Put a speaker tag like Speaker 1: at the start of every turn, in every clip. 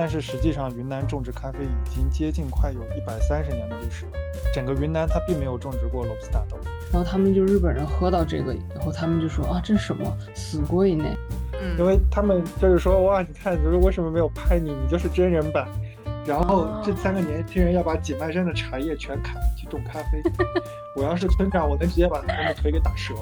Speaker 1: 但是实际上云南种植咖啡已经接近快有一百三十年的历史了。整个云南它并没有种植过罗布斯塔豆。
Speaker 2: 然后他们就日本人喝到这个以后，他们就说啊，这是什么死贵呢？
Speaker 1: 嗯，因为他们就是说哇，你看，就是为什么没有拍你？你就是真人版。然后这三个年轻人要把井迈山的茶叶全砍去种咖啡。我要是村长，我能直接把他们的腿给打折。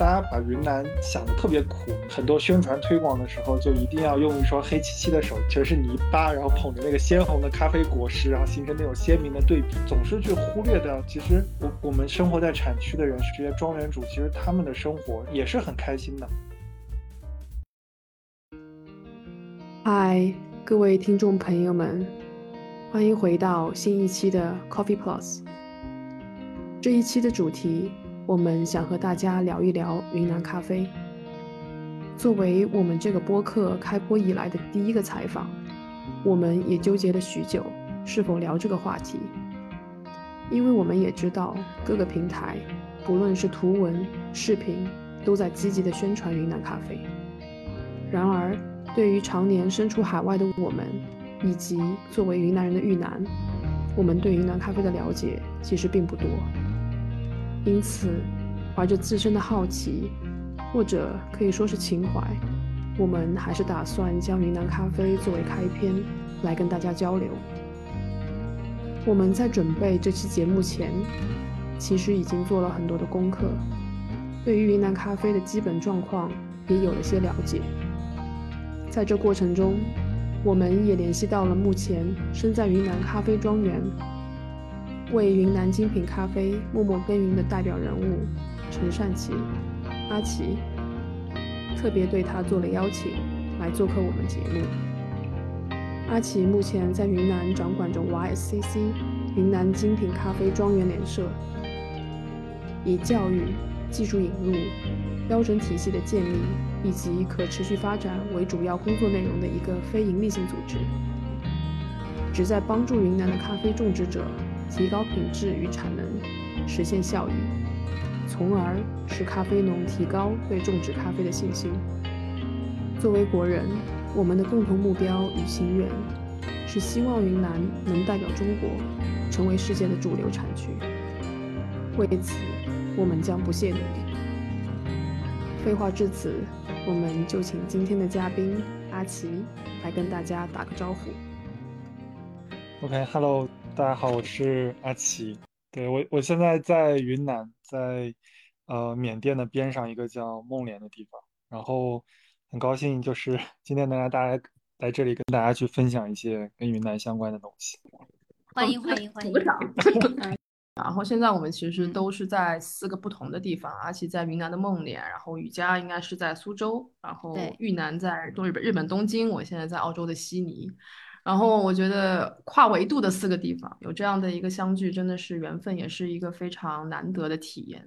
Speaker 1: 大家把云南想的特别苦，很多宣传推广的时候就一定要用一双黑漆漆的手，全是泥巴，然后捧着那个鲜红的咖啡果实，然后形成那种鲜明的对比，总是去忽略掉，其实我我们生活在产区的人，这些庄园主，其实他们的生活也是很开心的。
Speaker 3: 嗨，各位听众朋友们，欢迎回到新一期的 Coffee Plus。这一期的主题。我们想和大家聊一聊云南咖啡。作为我们这个播客开播以来的第一个采访，我们也纠结了许久，是否聊这个话题。因为我们也知道各个平台，不论是图文、视频，都在积极的宣传云南咖啡。然而，对于常年身处海外的我们，以及作为云南人的玉南，我们对云南咖啡的了解其实并不多。因此，怀着自身的好奇，或者可以说是情怀，我们还是打算将云南咖啡作为开篇来跟大家交流。我们在准备这期节目前，其实已经做了很多的功课，对于云南咖啡的基本状况也有了些了解。在这过程中，我们也联系到了目前身在云南咖啡庄园。为云南精品咖啡默默耕耘的代表人物陈善奇，阿奇，特别对他做了邀请，来做客我们节目。阿奇目前在云南掌管着 YSCC 云南精品咖啡庄园联社，以教育、技术引入、标准体系的建立以及可持续发展为主要工作内容的一个非营利性组织，旨在帮助云南的咖啡种植者。提高品质与产能，实现效益，从而使咖啡农提高对种植咖啡的信心。作为国人，我们的共同目标与心愿是希望云南能代表中国，成为世界的主流产区。为此，我们将不懈努力。废话至此，我们就请今天的嘉宾阿奇来跟大家打个招呼。
Speaker 1: OK，Hello。大家好，我是阿奇。对我，我现在在云南，在呃缅甸的边上一个叫孟连的地方。然后很高兴，就是今天能让大家来这里跟大家去分享一些跟云南相关的东西。
Speaker 4: 欢迎欢迎欢迎！
Speaker 3: 然后现在我们其实都是在四个不同的地方。阿奇在云南的孟连，然后雨佳应该是在苏州，然后玉南在东日本日本东京，我现在在澳洲的悉尼。然后我觉得跨维度的四个地方有这样的一个相聚，真的是缘分，也是一个非常难得的体验。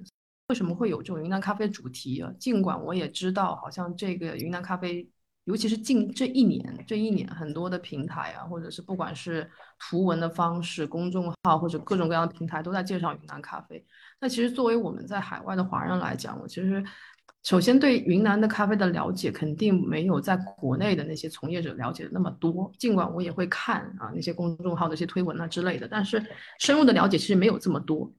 Speaker 3: 为什么会有这种云南咖啡主题啊？尽管我也知道，好像这个云南咖啡，尤其是近这一年，这一年很多的平台啊，或者是不管是图文的方式、公众号或者各种各样的平台都在介绍云南咖啡。那其实作为我们在海外的华人来讲，我其实。首先，对云南的咖啡的了解肯定没有在国内的那些从业者了解的那么多。尽管我也会看啊那些公众号的一些推文啊之类的，但是深入的了解其实没有这么多。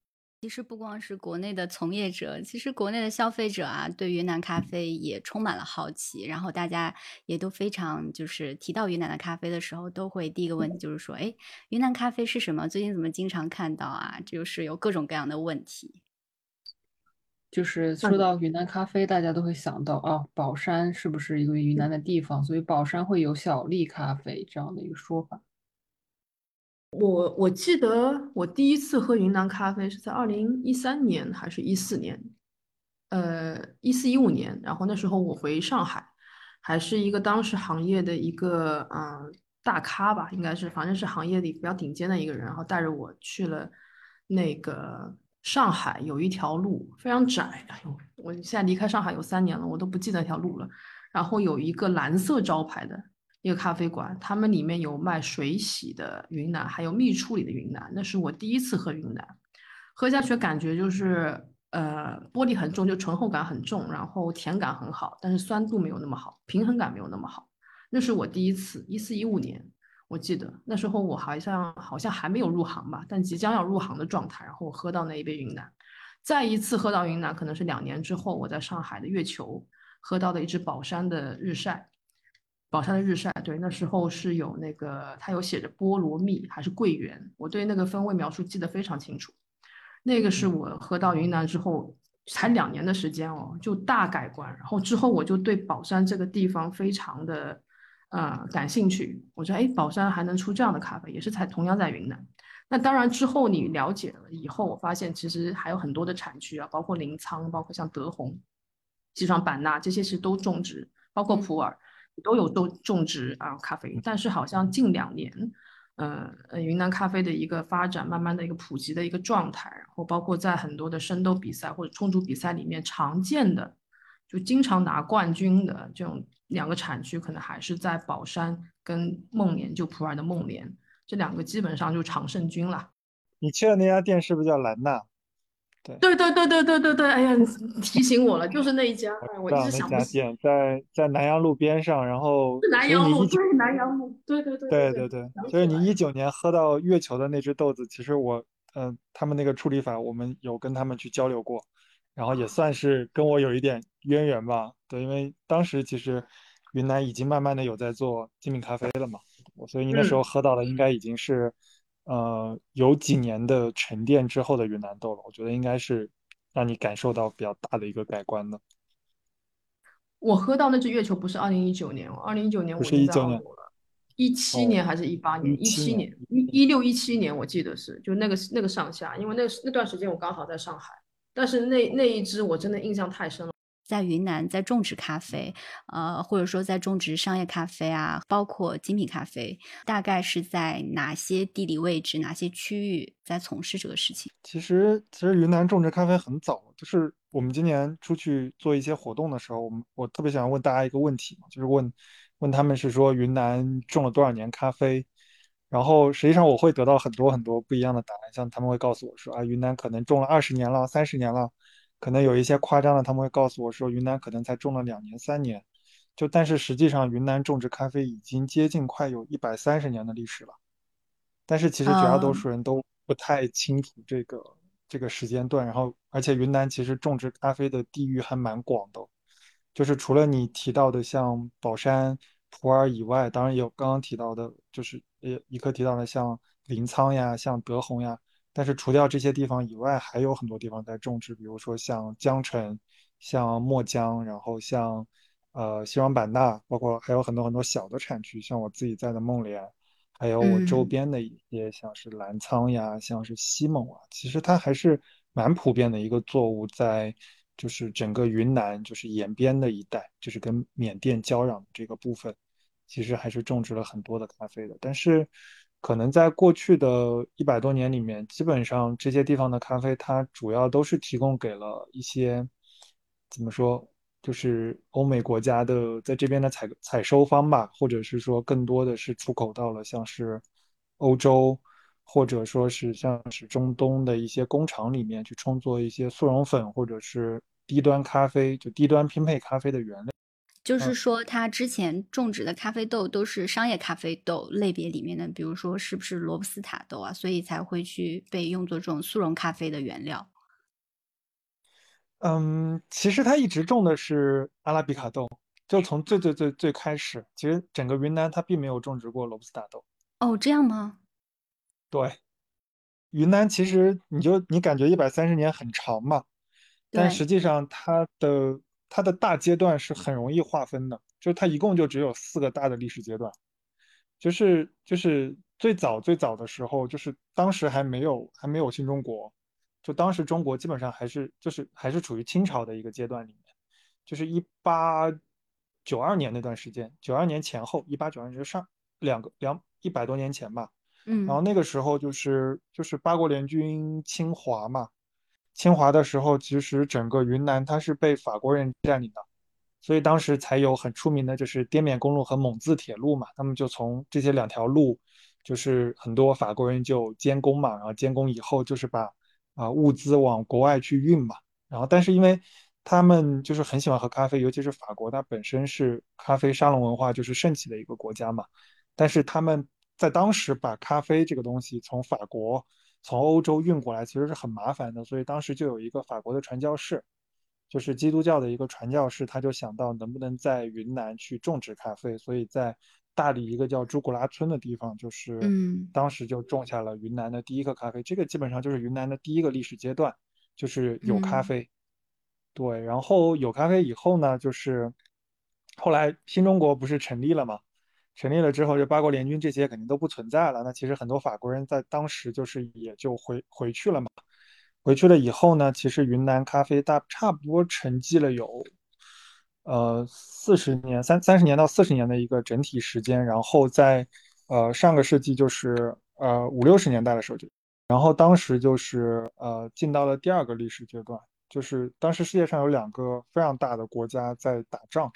Speaker 4: 其实不光是国内的从业者，其实国内的消费者啊，对云南咖啡也充满了好奇。然后大家也都非常就是提到云南的咖啡的时候，都会第一个问题就是说：“哎，云南咖啡是什么？最近怎么经常看到啊？”就是有各种各样的问题。
Speaker 2: 就是说到云南咖啡，大家都会想到啊，宝山是不是一个云南的地方？所以宝山会有小粒咖啡这样的一个说法。
Speaker 3: 我我记得我第一次喝云南咖啡是在二零一三年还是一四年？呃，一四一五年。然后那时候我回上海，还是一个当时行业的一个嗯大咖吧，应该是反正是行业里比较顶尖的一个人，然后带着我去了那个。上海有一条路非常窄，哎呦，我现在离开上海有三年了，我都不记得那条路了。然后有一个蓝色招牌的一个咖啡馆，他们里面有卖水洗的云南，还有蜜处理的云南。那是我第一次喝云南，喝下去感觉就是，呃，玻璃很重，就醇厚感很重，然后甜感很好，但是酸度没有那么好，平衡感没有那么好。那是我第一次，一四一五年。我记得那时候我好像好像还没有入行吧，但即将要入行的状态，然后我喝到那一杯云南，再一次喝到云南，可能是两年之后我在上海的月球喝到的一支宝山的日晒，宝山的日晒，对，那时候是有那个它有写着菠萝蜜还是桂圆，我对那个风味描述记得非常清楚，那个是我喝到云南之后才两年的时间哦，就大改观，然后之后我就对宝山这个地方非常的。呃，感兴趣，我说，哎，宝山还能出这样的咖啡，也是在同样在云南。那当然之后你了解了以后，我发现其实还有很多的产区啊，包括临沧，包括像德宏、西双版纳这些，其实都种植，包括普洱都有都种植啊咖啡。但是好像近两年，呃呃，云南咖啡的一个发展，慢慢的一个普及的一个状态，然后包括在很多的生豆比赛或者冲煮比赛里面常见的，就经常拿冠军的这种。两个产区可能还是在宝山跟孟连，就普洱的孟连这两个基本上就常胜军了。
Speaker 1: 你去的那家店是不是叫兰纳？对
Speaker 3: 对对对对对对对，哎呀，提醒我了，就是那一家。我一直想
Speaker 1: 那家店在在南阳路边上，然后
Speaker 3: 南阳路对南阳路，对对对
Speaker 1: 对对对，所以你一九年喝到月球的那只豆子，其实我嗯，他们那个处理法，我们有跟他们去交流过。然后也算是跟我有一点渊源吧，对，因为当时其实云南已经慢慢的有在做精品咖啡了嘛，所以你那时候喝到的应该已经是，呃，有几年的沉淀之后的云南豆了，我觉得应该是让你感受到比较大的一个改观的。
Speaker 3: 我喝到那只月球不是二零一九年，二零一九年我
Speaker 1: 是一九年，
Speaker 3: 一七年还是一八年？一七年，一一六一七年我记得是，就那个那个上下，因为那那段时间我刚好在上海。但是那那一支我真的印象太深了，
Speaker 4: 在云南在种植咖啡，呃，或者说在种植商业咖啡啊，包括精品咖啡，大概是在哪些地理位置、哪些区域在从事这个事情？
Speaker 1: 其实，其实云南种植咖啡很早，就是我们今年出去做一些活动的时候，我们我特别想问大家一个问题，就是问问他们是说云南种了多少年咖啡？然后实际上我会得到很多很多不一样的答案，像他们会告诉我说啊，云南可能种了二十年了、三十年了，可能有一些夸张的，他们会告诉我说云南可能才种了两年、三年，就但是实际上云南种植咖啡已经接近快有一百三十年的历史了，但是其实绝大多数人都不太清楚这个这个时间段，然后而且云南其实种植咖啡的地域还蛮广的，就是除了你提到的像宝山。普洱以外，当然有刚刚提到的，就是呃，一科提到的像临沧呀，像德宏呀。但是除掉这些地方以外，还有很多地方在种植，比如说像江城、像墨江，然后像呃西双版纳，包括还有很多很多小的产区，像我自己在的孟连，还有我周边的一些像是澜沧呀，像是西蒙啊，其实它还是蛮普遍的一个作物在。就是整个云南，就是延边的一带，就是跟缅甸交壤这个部分，其实还是种植了很多的咖啡的。但是，可能在过去的一百多年里面，基本上这些地方的咖啡，它主要都是提供给了一些怎么说，就是欧美国家的在这边的采采收方吧，或者是说更多的是出口到了像是欧洲。或者说是像是中东的一些工厂里面去冲做一些速溶粉，或者是低端咖啡，就低端拼配咖啡的原料。
Speaker 4: 就是说，他之前种植的咖啡豆都是商业咖啡豆类别里面的，比如说是不是罗布斯塔豆啊，所以才会去被用作这种速溶咖啡的原料。
Speaker 1: 嗯，其实他一直种的是阿拉比卡豆，就从最最最最开始，其实整个云南它并没有种植过罗布斯塔豆。
Speaker 4: 哦，这样吗？
Speaker 1: 对，云南其实你就你感觉一百三十年很长嘛，但实际上它的它的大阶段是很容易划分的，就是它一共就只有四个大的历史阶段，就是就是最早最早的时候，就是当时还没有还没有新中国，就当时中国基本上还是就是还是处于清朝的一个阶段里面，就是一八九二年那段时间，九二年前后，一八九二年就上两个两一百多年前吧。
Speaker 4: 嗯，
Speaker 1: 然后那个时候就是就是八国联军侵华嘛，侵华的时候，其实整个云南它是被法国人占领的，所以当时才有很出名的就是滇缅公路和蒙自铁路嘛，他们就从这些两条路，就是很多法国人就监工嘛，然后监工以后就是把啊物资往国外去运嘛，然后但是因为他们就是很喜欢喝咖啡，尤其是法国，它本身是咖啡沙龙文化就是盛起的一个国家嘛，但是他们。在当时把咖啡这个东西从法国、从欧洲运过来，其实是很麻烦的，所以当时就有一个法国的传教士，就是基督教的一个传教士，他就想到能不能在云南去种植咖啡，所以在大理一个叫朱古拉村的地方，就是
Speaker 4: 嗯
Speaker 1: 当时就种下了云南的第一个咖啡，这个基本上就是云南的第一个历史阶段，就是有咖
Speaker 4: 嗯
Speaker 1: 啡。对，然后有咖啡以后呢，就是后来新中国不是成立了嘛？成立了之后，就八国联军这些肯定都不存在了。那其实很多法国人在当时就是也就回回去了嘛。回去了以后呢，其实云南咖啡大差不多沉寂了有呃四十年三三十年到四十年的一个整体时间。然后在呃上个世纪就是呃五六十年代的时候就，然后当时就是呃进到了第二个历史阶段。就是当时世界上有两个非常大的国家在打仗，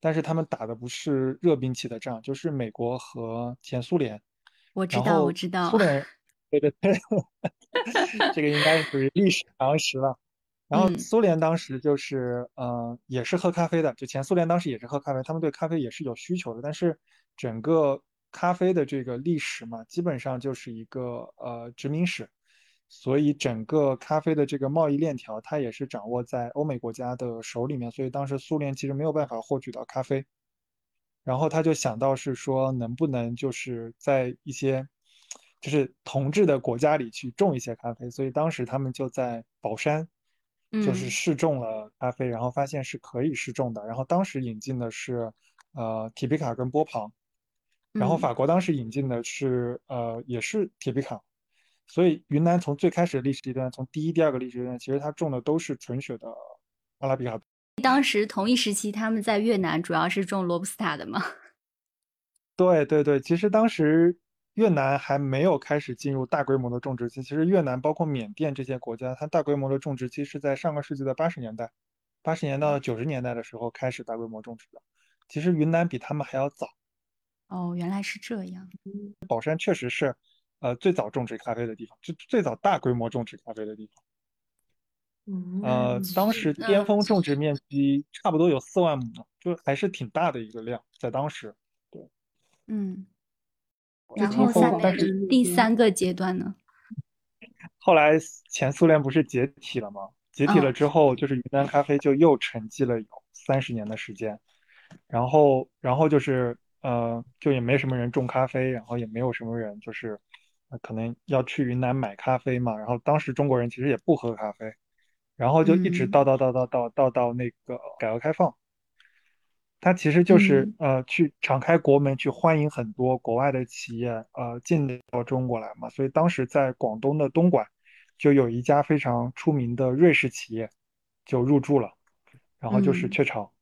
Speaker 1: 但是他们打的不是热兵器的仗，就是美国和前苏联。
Speaker 4: 我知道，我知道
Speaker 1: 苏，联，对对对，这个应该属于历史常识了。然后
Speaker 4: 嗯
Speaker 1: 苏联当时就是呃也是喝咖啡的，就前苏联当时也是喝咖啡，他们对咖啡也是有需求的，但是整个咖啡的这个历史嘛，基本上就是一个呃殖民史。所以整个咖啡的这个贸易链条，它也是掌握在欧美国家的手里面，所以当时苏联其实没有办法获取到咖啡，然后他就想到是说，能不能就是在一些就是同治的国家里去种一些咖啡，所以当时他们就在宝山就是
Speaker 4: 嗯。
Speaker 1: 试种了咖啡，然后发现是可以试种的，然后当时引进的是呃铁皮卡跟波旁，然后
Speaker 4: 嗯。
Speaker 1: 法国当时引进的是呃也是铁皮卡。所以云南从最开始的历史阶段，从第一、第二个历史阶段，其实它种的都是纯血的阿拉比卡。
Speaker 4: 当时同一时期他们在越南主要是种罗布斯塔的吗。
Speaker 1: 对对对，其实当时越南还没有开始进入大规模的种植期。其实越南包括缅甸这些国家，它大规模的种植期是在上个世纪的八十年代，八十年到九十年代的时候开始大规模种植的。其实云南比他们还要早。
Speaker 4: 哦，原来是这样。
Speaker 1: 宝山确实是，呃，最早种植咖啡的地方，就最早大规模种植咖啡的地方。呃，
Speaker 3: 嗯，
Speaker 1: 当时巅
Speaker 4: 嗯
Speaker 1: 峰种植面积差不多有四万亩呢，就还是挺大的一个量，在当时。
Speaker 4: 对
Speaker 3: 嗯，
Speaker 4: 然后下面第三个阶段呢？
Speaker 1: 后来前苏联不是解体了吗？解体了
Speaker 4: 嗯
Speaker 1: 之后，就是云南咖啡就又沉寂了有三十年的时间，然后，然后就是呃，就也没什么人种咖啡，然后也没有什么人就是，呃可能要去云南买咖啡嘛。然后当时中国人其实也不喝咖啡，然后就一直
Speaker 4: 嗯
Speaker 1: 到到到到到到到那个改革开放，它其实就是呃去敞开国门去欢迎很多国外的企业呃进到中国来嘛。所以当时在广东的东莞就有一家非常出名的瑞士企业就入驻了，然后就是
Speaker 4: 嗯
Speaker 1: 雀巢。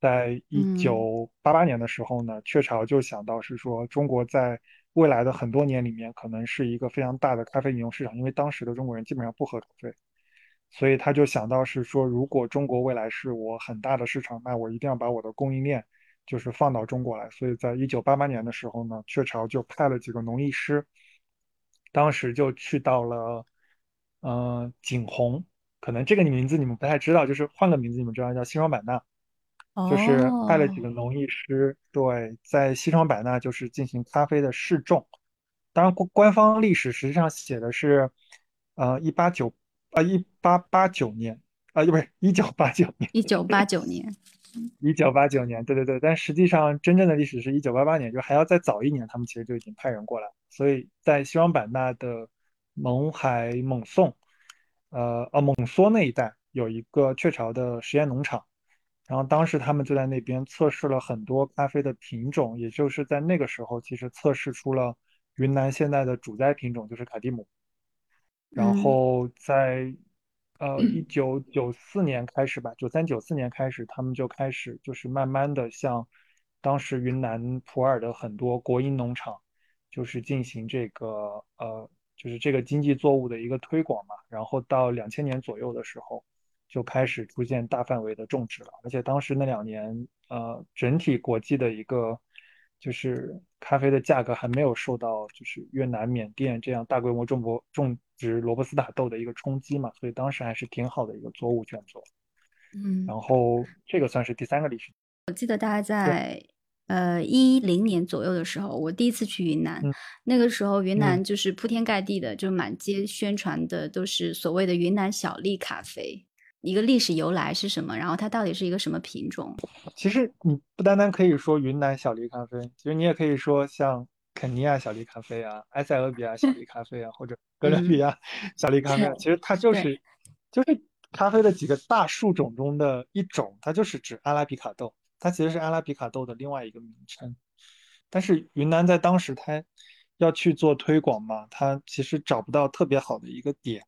Speaker 1: 在一
Speaker 4: 嗯
Speaker 1: 九八八年的时候呢，雀巢就想到是说，中国在未来的很多年里面，可能是一个非常大的咖啡饮用市场，因为当时的中国人基本上不喝咖啡，所以他就想到是说，如果中国未来是我很大的市场，那我一定要把我的供应链就是放到中国来。所以在一九八八年的时候呢，雀巢就派了几个农艺师，当时就去到了，呃，景洪，可能这个名字你们不太知道，就是换个名字你们知道叫西双版纳。就是派了几个
Speaker 4: 哦，
Speaker 1: 农艺师，对，在西双版纳就是进行咖啡的试种。当然，官官方历史实际上写的是，呃，一八九，呃，一八八九年，啊、不是一九八九年，
Speaker 4: 一九八九年。
Speaker 1: 一九八九年，对对对。但实际上，真正的历史是一九八八年，就还要再早一年，他们其实就已经派人过来了。所以在西双版纳的勐海勐宋，呃呃勐梭那一带有一个雀巢的实验农场。然后当时他们就在那边测试了很多咖啡的品种，也就是在那个时候，其实测试出了云南现在的主栽品种就是卡蒂姆。然
Speaker 4: 嗯
Speaker 1: 后在呃一九九四年开始吧，九三九四年开始，他们就开始就是慢慢的向当时云南普洱的很多国营农场，就是进行这个呃就是这个经济作物的一个推广嘛。然后到两千年左右的时候。就开始出现大范围的种植了，而且当时那两年，呃，整体国际的一个就是咖啡的价格还没有受到就是越南、缅甸这样大规模种播种植罗布斯塔豆的一个冲击嘛，所以当时还是挺好的一个作物选择。
Speaker 4: 嗯，
Speaker 1: 然后这个算是第三个历史。
Speaker 4: 我记得大概在呃一零年左右的时候，我第一次去云南，
Speaker 1: 嗯
Speaker 4: 那个时候云
Speaker 1: 嗯
Speaker 4: 南就是铺天盖地的，就满街宣传的都是所谓的云南小粒咖啡，一个历史由来是什么，然后它到底是一个什么品种？
Speaker 1: 其实你不单单可以说云南小粒咖啡，其实你也可以说像肯尼亚小粒咖啡啊、埃塞俄比亚小粒咖啡啊，或者哥伦比亚 小粒咖啡啊，其实它就是就是咖啡的几个大树种中的一种，它就是指阿拉比卡豆，它其实是阿拉比卡豆的另外一个名称。但是云南在当时它要去做推广嘛，它其实找不到特别好的一个点。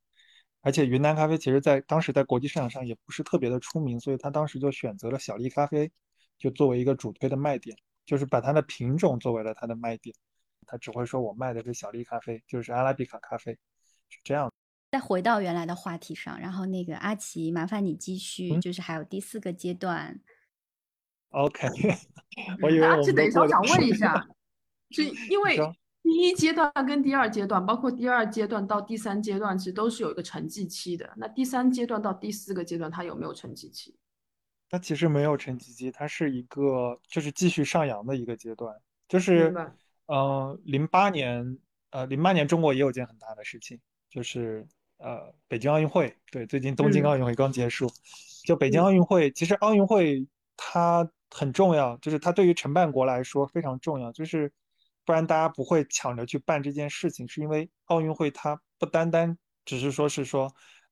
Speaker 1: 而且云南咖啡其实在当时在国际市场上也不是特别的出名，所以他当时就选择了小粒咖啡，就作为一个主推的卖点，就是把它的品种作为了它的卖点。他只会说我卖的是小粒咖啡，就是阿拉比卡咖啡，是这样。
Speaker 4: 再回到原来的话题上，然后那个阿奇，麻烦你继续，
Speaker 1: 嗯
Speaker 4: 就是还有第四个阶段。
Speaker 1: OK，我以为
Speaker 3: 啊，
Speaker 1: 我
Speaker 3: 这等一下，我想问一下，是因为
Speaker 1: 说
Speaker 3: 第一阶段跟第二阶段，包括第二阶段到第三阶段，其实都是有一个沉寂期的。那第三阶段到第四个阶段，它有没有沉寂期？
Speaker 1: 它其实没有沉寂期，它是一个就是继续上扬的一个阶段。就是呃，零八年呃，零八年中国也有件很大的事情，就是呃，北京奥运会。对，最近东京
Speaker 3: 嗯
Speaker 1: 奥运会刚结束，就北京
Speaker 3: 嗯
Speaker 1: 奥运会，其实奥运会它很重要，就是它对于承办国来说非常重要，就是不然大家不会抢着去办这件事情，是因为奥运会它不单单只是说是说。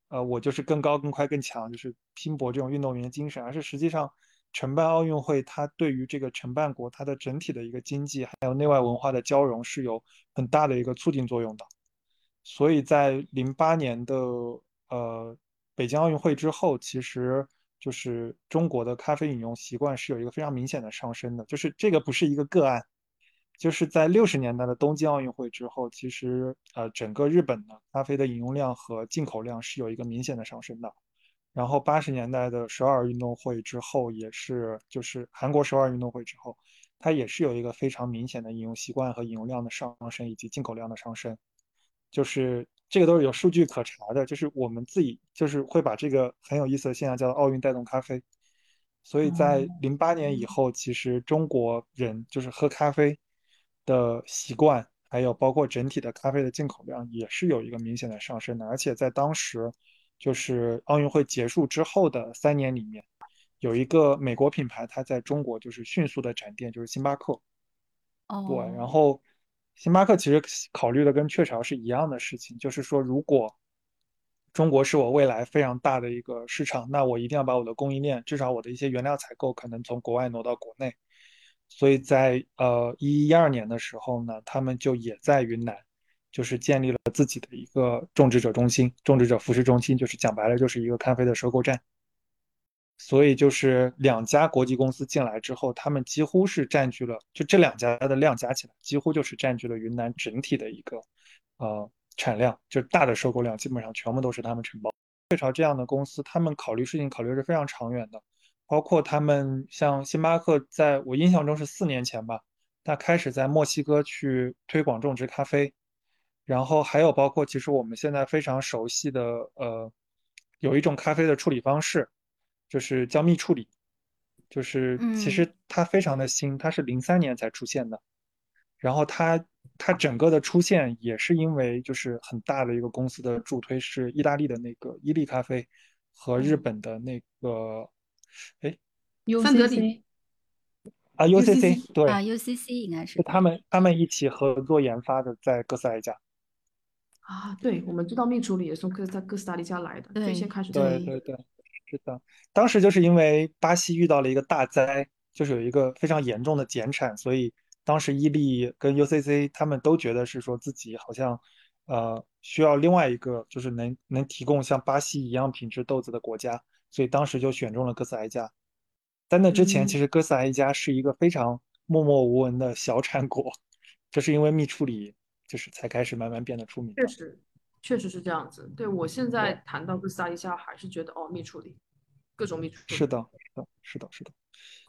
Speaker 1: 呃，我就是更高、更快、更强，就是拼搏这种运动员精神，而是实际上承办奥运会，它对于这个承办国它的整体的一个经济还有内外文化的交融是有很大的一个促进作用的。所以在零八年的呃北京奥运会之后，其实就是中国的咖啡饮用习惯是有一个非常明显的上升的，就是这个不是一个个案。就是在六十年代的东京奥运会之后，其实呃整个日本的咖啡的饮用量和进口量是有一个明显的上升的。然后八十年代的首尔运动会之后，也是就是韩国首尔运动会之后，它也是有一个非常明显的饮用习惯和饮用量的上升，以及进口量的上升。就是这个都是有数据可查的，就是我们自己就是会把这个很有意思的现象叫做奥运带动咖啡。所以在零八年以后，其实中国人就是喝咖啡。的习惯，还有包括整体的咖啡的进口量，也是有一个明显的上升的。而且在当时，就是奥运会结束之后的三年里面，有一个美国品牌，它在中国就是迅速的展店，就是星巴克。
Speaker 4: 哦，
Speaker 1: 对，然后星巴克其实考虑的跟雀巢是一样的事情，就是说，如果中国是我未来非常大的一个市场，那我一定要把我的供应链，至少我的一些原料采购，可能从国外挪到国内。所以在呃一一二年的时候呢，他们就也在云南，就是建立了自己的一个种植者中心、种植者服饰中心，就是讲白了就是一个咖啡的收购站。所以就是两家国际公司进来之后，他们几乎是占据了，就这两家的量加起来，几乎就是占据了云南整体的一个呃产量，就大的收购量基本上全部都是他们承包。雀巢这样的公司，他们考虑事情考虑是非常长远的。包括他们像星巴克，在我印象中是四年前吧，他开始在墨西哥去推广种植咖啡，然后还有包括其实我们现在非常熟悉的呃，有一种咖啡的处理方式，就是叫蜜处理，就是其实它非常的新，它是零三年才出现的，然后它它整个的出现也是因为就是很大的一个公司的助推，是意大利的那个伊利咖啡和日本的那个。哎，
Speaker 3: 三得利
Speaker 1: 啊，UCC 对
Speaker 4: 啊，UCC 应该是
Speaker 1: 是他们他们一起合作研发的，在哥斯达黎加
Speaker 3: 啊，对，我们知道蜜处理也是从哥在哥斯达黎加来的，最先开始
Speaker 1: 对对对，是的，当时就是因为巴西遇到了一个大灾，就是有一个非常严重的减产，所以当时伊利跟 UCC 他们都觉得是说自己好像呃需要另外一个就是能能提供像巴西一样品质豆子的国家。所以当时就选中了哥斯达黎加，在那之前，其实哥斯达黎加是一个非常默默无闻的小产国，这是因为密处理就是才开始慢慢变得出名。
Speaker 3: 确实，确实是这样子。对我现在谈到哥斯达黎加，还是觉得哦，密处理，各种密处理。
Speaker 1: 是的，是的，是的，是的。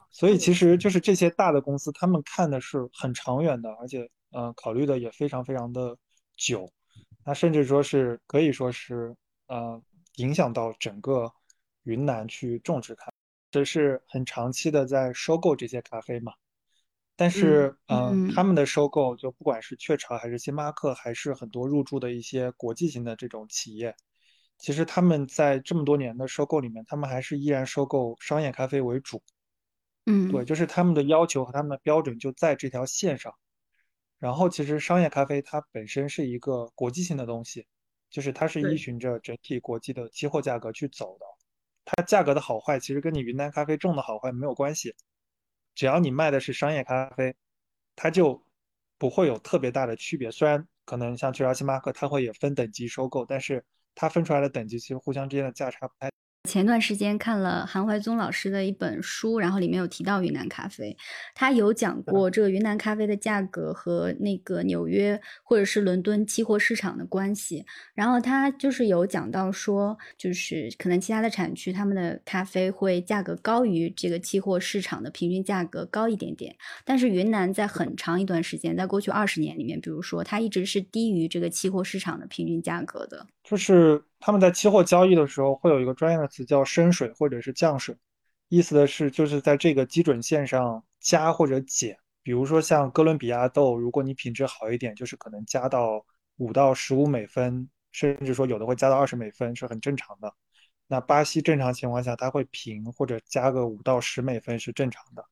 Speaker 1: 所以其实就是这些大的公司，他们看的是很长远的，而且呃考虑的也非常非常的久，那甚至说是可以说是呃影响到整个。云南去种植咖啡，这是很长期的在收购这些咖啡嘛。但是，呃，
Speaker 4: 嗯
Speaker 1: 他们的收购，就不管是雀巢还是星巴克，还是很多入驻的一些国际型的这种企业，其实他们在这么多年的收购里面，他们还是依然收购商业咖啡为主。嗯对，
Speaker 4: 嗯
Speaker 1: 就是他们的要求和他们的标准就在这条线上。然后，其实商业咖啡它本身是一个国际性的东西，就是它是依循着整体国际的期货价格去走的。它价格的好坏其实跟你云南咖啡种的好坏没有关系，只要你卖的是商业咖啡，它就不会有特别大的区别。虽然可能像雀巢、星巴克，它会也分等级收购，但是它分出来的等级其实互相之间的价差不太。
Speaker 4: 前段时间看了韩怀宗老师的一本书，然后里面有提到云南咖啡，他有讲过这个云南咖啡的价格和那个纽约或者是伦敦期货市场的关系。然后他就是有讲到说，就是可能其他的产区他们的咖啡会价格高于这个期货市场的平均价格高一点点，但是云南在很长一段时间，在过去二十年里面，比如说它一直是低于这个期货市场的平均价格的。
Speaker 1: 就是他们在期货交易的时候会有一个专业的词叫升水或者是降水，意思的是就是在这个基准线上加或者减。比如说像哥伦比亚豆，如果你品质好一点，就是可能加到五到十五美分，甚至说有的会加到二十美分，是很正常的。那巴西正常情况下它会平或者加个五到十美分是正常的，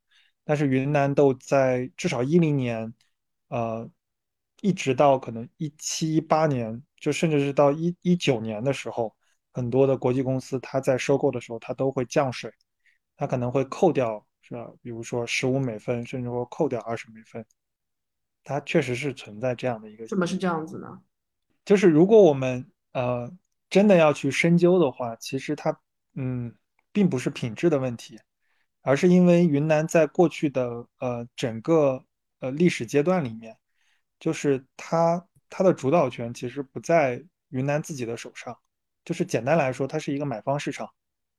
Speaker 1: 但是云南豆在至少一零年，呃，一直到可能一七一八年，就甚至是到一一九年的时候，很多的国际公司它在收购的时候，它都会降税，它可能会扣掉，是吧？比如说十五美分，甚至说扣掉二十美分，它确实是存在这样的一个
Speaker 3: 怎么是这样子呢？
Speaker 1: 就是如果我们呃真的要去深究的话，其实它嗯并不是品质的问题，而是因为云南在过去的呃整个呃历史阶段里面，就是它它的主导权其实不在云南自己的手上，就是简单来说，它是一个买方市场，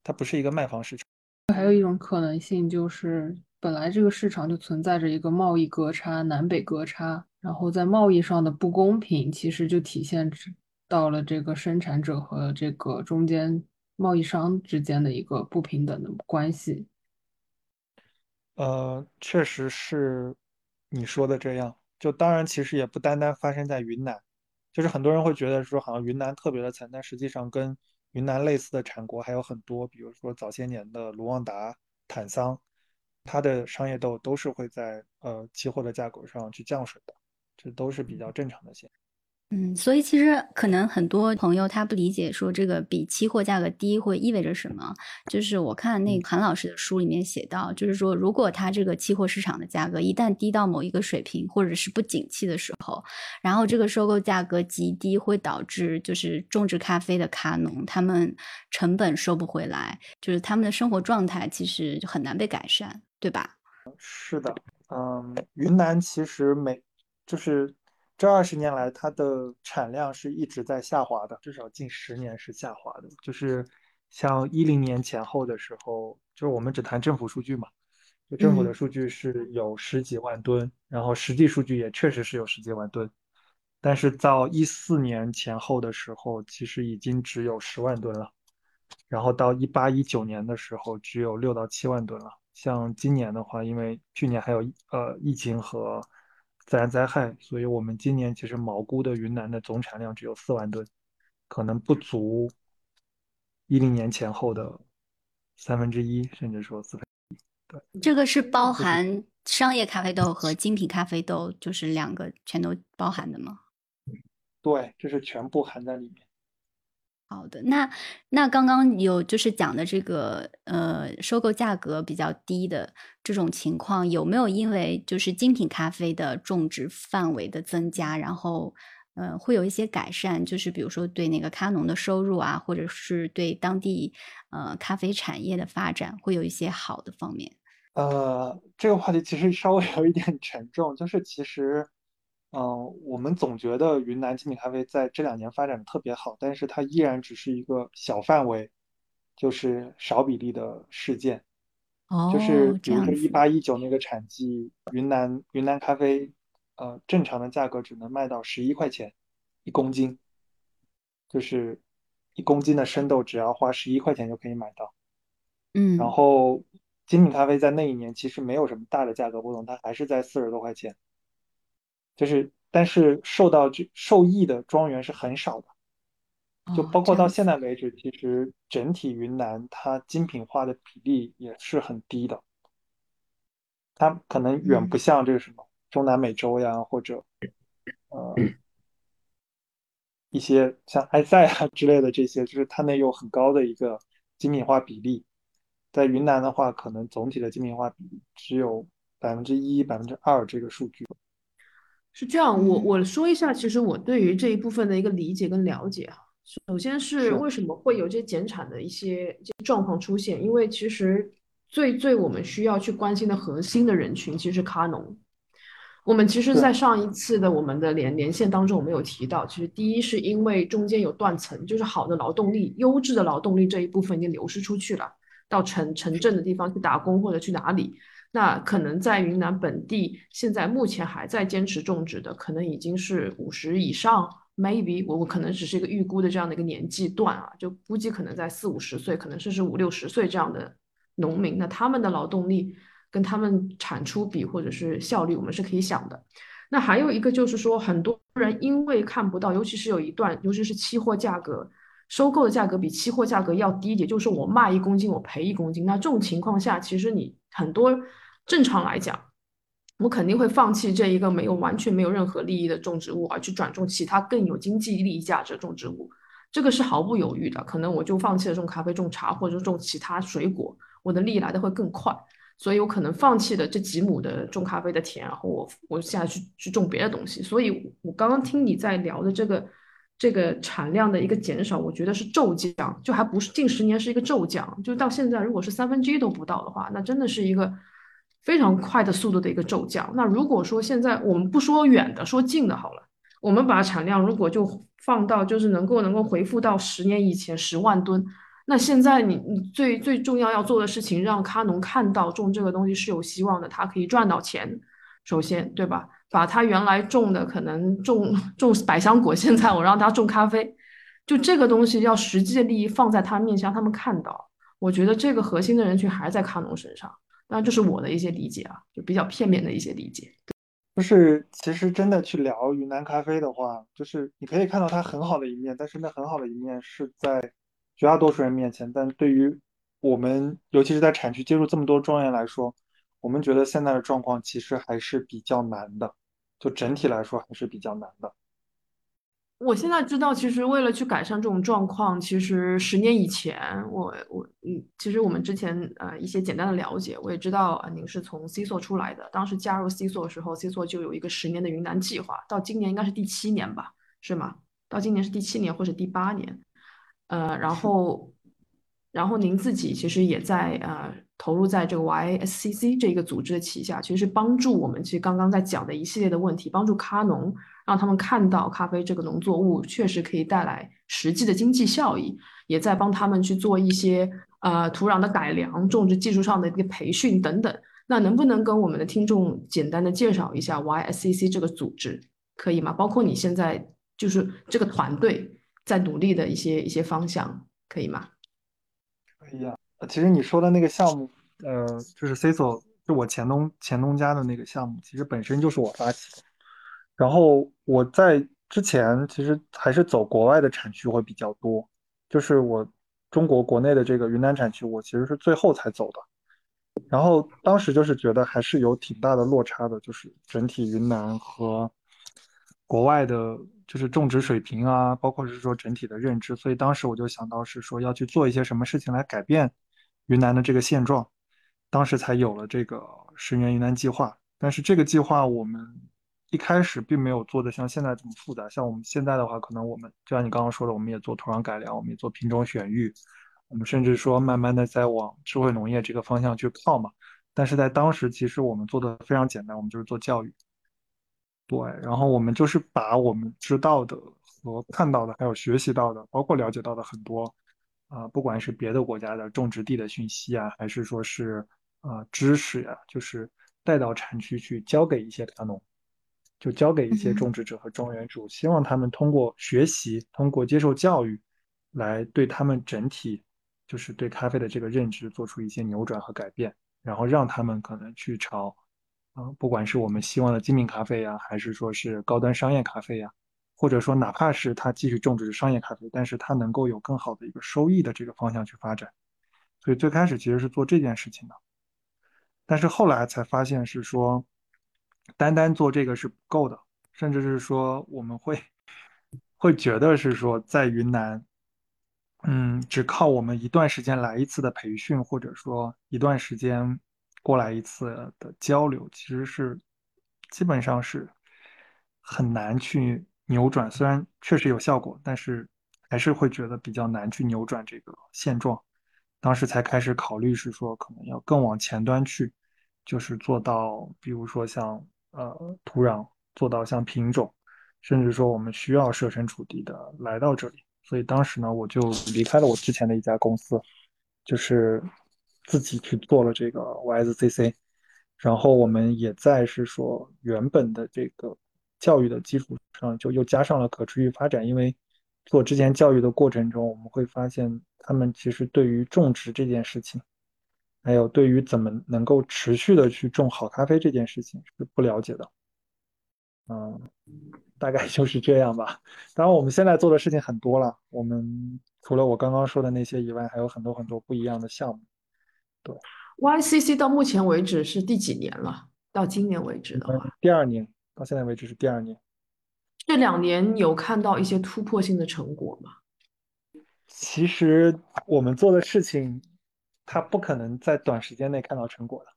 Speaker 1: 它不是一个卖方市场。
Speaker 2: 还有一种可能性就是，本来这个市场就存在着一个贸易隔差、南北隔差，然后在贸易上的不公平，其实就体现到了这个生产者和这个中间贸易商之间的一个不平等的关系。
Speaker 1: 呃，确实是你说的这样。就当然，其实也不单单发生在云南，就是很多人会觉得说，好像云南特别的惨，但实际上跟云南类似的产国还有很多，比如说早些年的卢旺达、坦桑，它的商业豆都是会在呃期货的价格上去降水的，这都是比较正常的现象。
Speaker 4: 嗯，所以其实可能很多朋友他不理解说这个比期货价格低会意味着什么。就是我看那个韩老师的书里面写到，就是说如果它这个期货市场的价格一旦低到某一个水平，或者是不景气的时候，然后这个收购价格极低，会导致就是种植咖啡的咖农他们成本收不回来，就是他们的生活状态其实就很难被改善，对吧？
Speaker 1: 是的，嗯，云南其实每就是这二十年来，它的产量是一直在下滑的，至少近十年是下滑的。就是像一零年前后的时候，就是我们只谈政府数据嘛，就政府的
Speaker 4: 嗯
Speaker 1: 数据是有十几万吨，然后实际数据也确实是有十几万吨，但是到一四年前后的时候，其实已经只有十万吨了。然后到一八一九年的时候，只有六到七万吨了。像今年的话，因为去年还有呃疫情和自然灾害，所以我们今年其实毛估的云南的总产量只有四万吨，可能不足一零年前后的三分之一，甚至说四分。
Speaker 4: 对这个是包含商业咖啡豆和精品咖啡豆，就是两个全都包含的吗？
Speaker 1: 对，这是全部含在里面。
Speaker 4: 好的，那那刚刚有就是讲的这个呃收购价格比较低的这种情况，有没有因为就是精品咖啡的种植范围的增加，然后呃会有一些改善？就是比如说对那个咖农的收入啊，或者是对当地呃咖啡产业的发展会有一些好的方面？
Speaker 1: 呃，这个话题其实稍微有一点沉重，就是其实。嗯，我们总觉得云南精品咖啡在这两年发展的特别好，但是它依然只是一个小范围，就是少比例的事件。哦就是
Speaker 4: 哦，
Speaker 1: 比如说一八一九那个产季，云南云南咖啡，呃，正常的价格只能卖到十一块钱一公斤，就是一公斤的生豆只要花十一块钱就可以买到。嗯然
Speaker 4: 嗯
Speaker 1: 后精品咖啡在那一年其实没有什么大的价格波动，它还是在四十多块钱。就是但是受到这受益的庄园是很少的，就包括到现在为止，其实整体云南它精品化的比例也是很低的。它可能远不像这个什么中南美洲呀，或者呃一些像埃塞啊之类的这些，就是它那有很高的一个精品化比例。在云南的话，可能总体的精品化比例只有百分之一、百分之二这个数据。
Speaker 3: 是这样，我我说一下，其实我对于这一部分的一个理解跟了解哈。首先是为什么会有这减产的一些状况出现？因为其实最最我们需要去关心的核心的人群，其实是咖农。我们其实，在上一次的我们的连连线当中，我们有提到，其实第一是因为中间有断层，就是好的劳动力、优质的劳动力这一部分已经流失出去了，到城城镇的地方去打工或者去哪里。那可能在云南本地，现在目前还在坚持种植的，可能已经是五十以上，maybe 我我可能只是一个预估的这样的一个年纪段啊，就估计可能在四五十岁，可能甚至五六十岁这样的农民，那他们的劳动力跟他们产出比或者是效率，我们是可以想的。那还有一个就是说，很多人因为看不到，尤其是有一段，尤其是期货价格收购的价格比期货价格要低，一点就是我卖一公斤我赔一公斤，那这种情况下，其实你很多。正常来讲，我肯定会放弃这一个没有完全没有任何利益的种植物，而去转种其他更有经济利益价值的种植物。这个是毫不犹豫的。可能我就放弃了种咖啡、种茶或者种其他水果，我的利益来的会更快。所以我可能放弃了这几亩的种咖啡的田，然后我我现在去去种别的东西。所以我刚刚听你在聊的这个这个产量的一个减少，我觉得是骤降，就还不是近十年是一个骤降，就到现在如果是三分之一都不到的话，那真的是一个。非常快的速度的一个骤降。那如果说现在我们不说远的，说近的好了，我们把产量如果就放到就是能够能够回复到十年以前十万吨，那现在你你最最重要要做的事情，让咖农看到种这个东西是有希望的，他可以赚到钱。首先，对吧？把他原来种的可能种 种百香果，现在我让他种咖啡，就这个东西要实际的利益放在他面前，让他们看到。我觉得这个核心的人群还是在咖农身上。那这是我的一些理解啊，就比较片面的一些理解。
Speaker 1: 就是其实真的去聊云南咖啡的话，就是你可以看到它很好的一面，但是那很好的一面是在绝大多数人面前。但对于我们，尤其是在产区接触这么多庄园来说，我们觉得现在的状况其实还是比较难的，就整体来说还是比较难的。
Speaker 3: 我现在知道，其实为了去改善这种状况，其实十年以前，我我嗯，其实我们之前呃一些简单的了解，我也知道啊，您是从 C 座出来的，当时加入 C 座的时候，C 座就有一个十年的云南计划，到今年应该是第七年吧，是吗？到今年是第七年或者第八年，呃，然后然后您自己其实也在呃投入在这个 YSCC 这个组织的旗下，其实是帮助我们，其实刚刚在讲的一系列的问题，帮助咖农。让他们看到咖啡这个农作物确实可以带来实际的经济效益，也在帮他们去做一些呃土壤的改良、种植技术上的一个培训等等。那能不能跟我们的听众简单的介绍一下 YSCC 这个组织，可以吗？包括你现在就是这个团队在努力的一些一些方向，可以吗？
Speaker 1: 可以啊。其实你说的那个项目，呃，就是 C 所，就我前东前东家的那个项目，其实本身就是我发起的。然后我在之前其实还是走国外的产区会比较多，就是我中国国内的这个云南产区，我其实是最后才走的。然后当时就是觉得还是有挺大的落差的，就是整体云南和国外的，就是种植水平啊，包括是说整体的认知。所以当时我就想到是说要去做一些什么事情来改变云南的这个现状，当时才有了这个十年云南计划。但是这个计划我们。一开始并没有做的像现在这么复杂，像我们现在的话，可能我们就像你刚刚说的，我们也做土壤改良，我们也做品种选育，我们甚至说慢慢的在往智慧农业这个方向去靠嘛。但是在当时，其实我们做的非常简单，我们就是做教育，对，然后我们就是把我们知道的和看到的，还有学习到的，包括了解到的很多，啊，不管是别的国家的种植地的讯息啊，还是说是啊知识呀，就是带到产区去交给一些茶农。就交给一些种植者和庄园主，希望他们通过学习，通过接受教育，来对他们整体，就是对咖啡的这个认知做出一些扭转和改变。然后让他们可能去朝，啊，不管是我们希望的精品咖啡呀，还是说是高端商业咖啡呀，或者说哪怕是他继续种植商业咖啡，但是他能够有更好的一个收益的这个方向去发展。所以最开始其实是做这件事情的，但是后来才发现是说，单单做这个是不够的，甚至是说我们会会觉得是说在云南。嗯，只靠我们一段时间来一次的培训，或者说一段时间过来一次的交流，其实是基本上是很难去扭转。虽然确实有效果，但是还是会觉得比较难去扭转这个现状。当时才开始考虑是说，可能要更往前端去，就是做到，比如说像呃土壤，做到像品种，甚至说我们需要设身处地的来到这里。所以当时呢，我就离开了我之前的一家公司，就是自己去做了这个 YSCC，然后我们也在是说原本的这个教育的基础上，就又加上了可持续发展。因为做之前教育的过程中，我们会发现他们其实对于种植这件事情，还有对于怎么能够持续的去种好咖啡这件事情是不了解的。嗯。大概就是这样吧。当然，我们现在做的事情很多了。我们除了我刚刚说的那些以外，还有很多很多不一样的项目。对
Speaker 3: ，YCC 到目前为止是第几年了？到今年为止的话，
Speaker 1: 第二年，到现在为止是第二年。
Speaker 3: 这两年有看到一些突破性的成果吗？
Speaker 1: 其实我们做的事情，它不可能在短时间内看到成果的。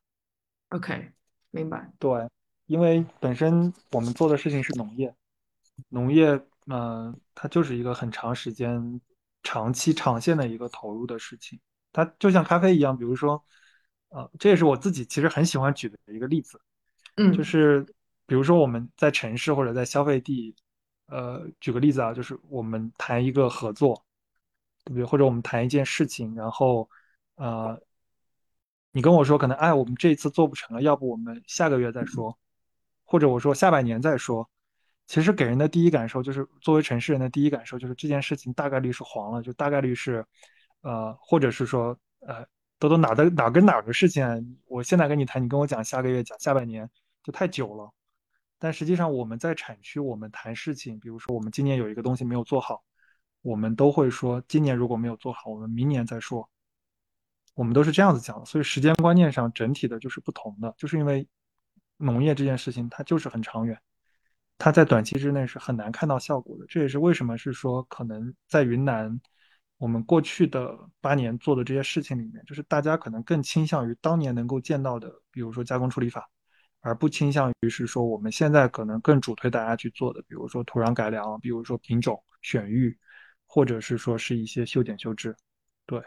Speaker 3: OK，明白。
Speaker 1: 对，因为本身我们做的事情是农业。农业，嗯，它就是一个很长时间、长期、长线的一个投入的事情。它就像咖啡一样，比如说，呃，这也是我自己其实很喜欢举的一个例子，
Speaker 3: 嗯，
Speaker 1: 就是比如说我们在城市或者在消费地，呃，举个例子啊，就是我们谈一个合作，对不对？或者我们谈一件事情，然后，呃，你跟我说可能，哎，我们这一次做不成了，要不我们下个月再说，或者我说下半年再说。其实给人的第一感受就是，作为城市人的第一感受就是这件事情大概率是黄了，就大概率是，呃，或者是说，呃，都都哪的哪跟哪的事情，啊我现在跟你谈，你跟我讲下个月讲下半年就太久了。但实际上我们在产区，我们谈事情，比如说我们今年有一个东西没有做好，我们都会说今年如果没有做好，我们明年再说。我们都是这样子讲的，所以时间观念上整体的就是不同的，就是因为农业这件事情它就是很长远。它在短期之内是很难看到效果的，这也是为什么是说可能在云南，我们过去的八年做的这些事情里面，就是大家可能更倾向于当年能够见到的，比如说加工处理法，而不倾向于是说我们现在可能更主推大家去做的，比如说土壤改良，比如说品种选育，或者是说是一些修剪修枝。对，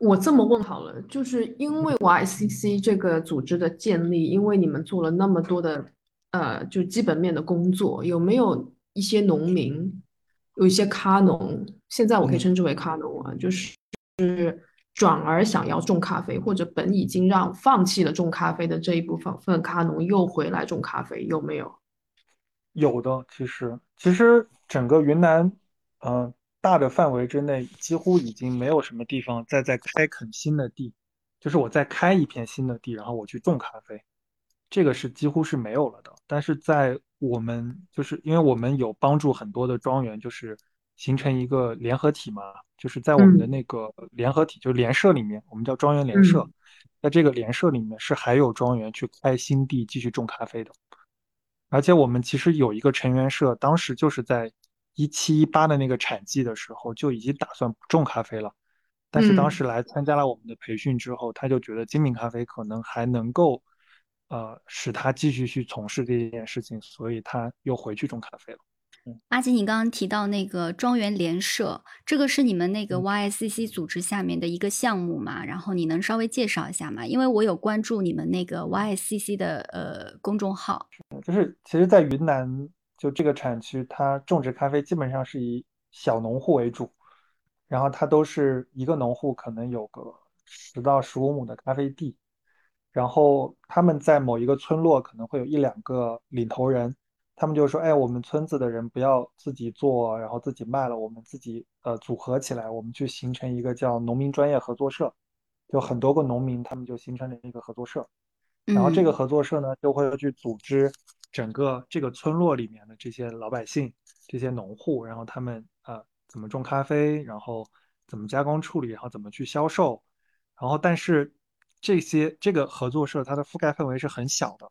Speaker 3: 我这么问好了，就是因为 YCC 这个组织的建立，因为你们做了那么多的。呃，就基本面的工作，有没有一些农民，有一些咖农，现在我可以称之为咖农啊，就是是转而想要种咖啡，或者本已经让放弃了种咖啡的这一部分份咖农又回来种咖啡，有没有？
Speaker 1: 有的，其实其实整个云南，嗯，大的范围之内，几乎已经没有什么地方再在开垦新的地，就是我再开一片新的地，然后我去种咖啡。这个是几乎是没有了的，但是在我们就是因为我们有帮助很多的庄园，就是形成一个联合体嘛，就是在我们的那个联合体，就是联社里面，我们叫庄园联社，在这个联社里面是还有庄园去开新地继续种咖啡的，而且我们其实有一个成员社，当时就是在一七一八的那个产季的时候就已经打算不种咖啡了，但是当时来参加了我们的培训之后，他就觉得精品咖啡可能还能够。呃，使他继续去从事这件事情，所以他又回去种咖啡了。
Speaker 4: 阿吉，你刚刚提到那个庄园联社，这个是你们那个 YSCC 组织下面的一个项目嘛？然后你能稍微介绍一下吗？因为我有关注你们那个 YSCC 的呃公众号。
Speaker 1: 就是其实，在云南就这个产区，它种植咖啡基本上是以小农户为主，然后它都是一个农户可能有个十到十五亩的咖啡地。然后他们在某一个村落可能会有一两个领头人，他们就说：“哎，我们村子的人不要自己做，然后自己卖了，我们自己呃组合起来，我们去形成一个叫农民专业合作社。就很多个农民他们就形成了一个合作社，然后这个
Speaker 4: 嗯。
Speaker 1: 合作社呢就会去组织整个这个村落里面的这些老百姓、这些农户，然后他们呃怎么种咖啡，然后怎么加工处理，然后怎么去销售，然后但是这些这个合作社它的覆盖范围是很小的，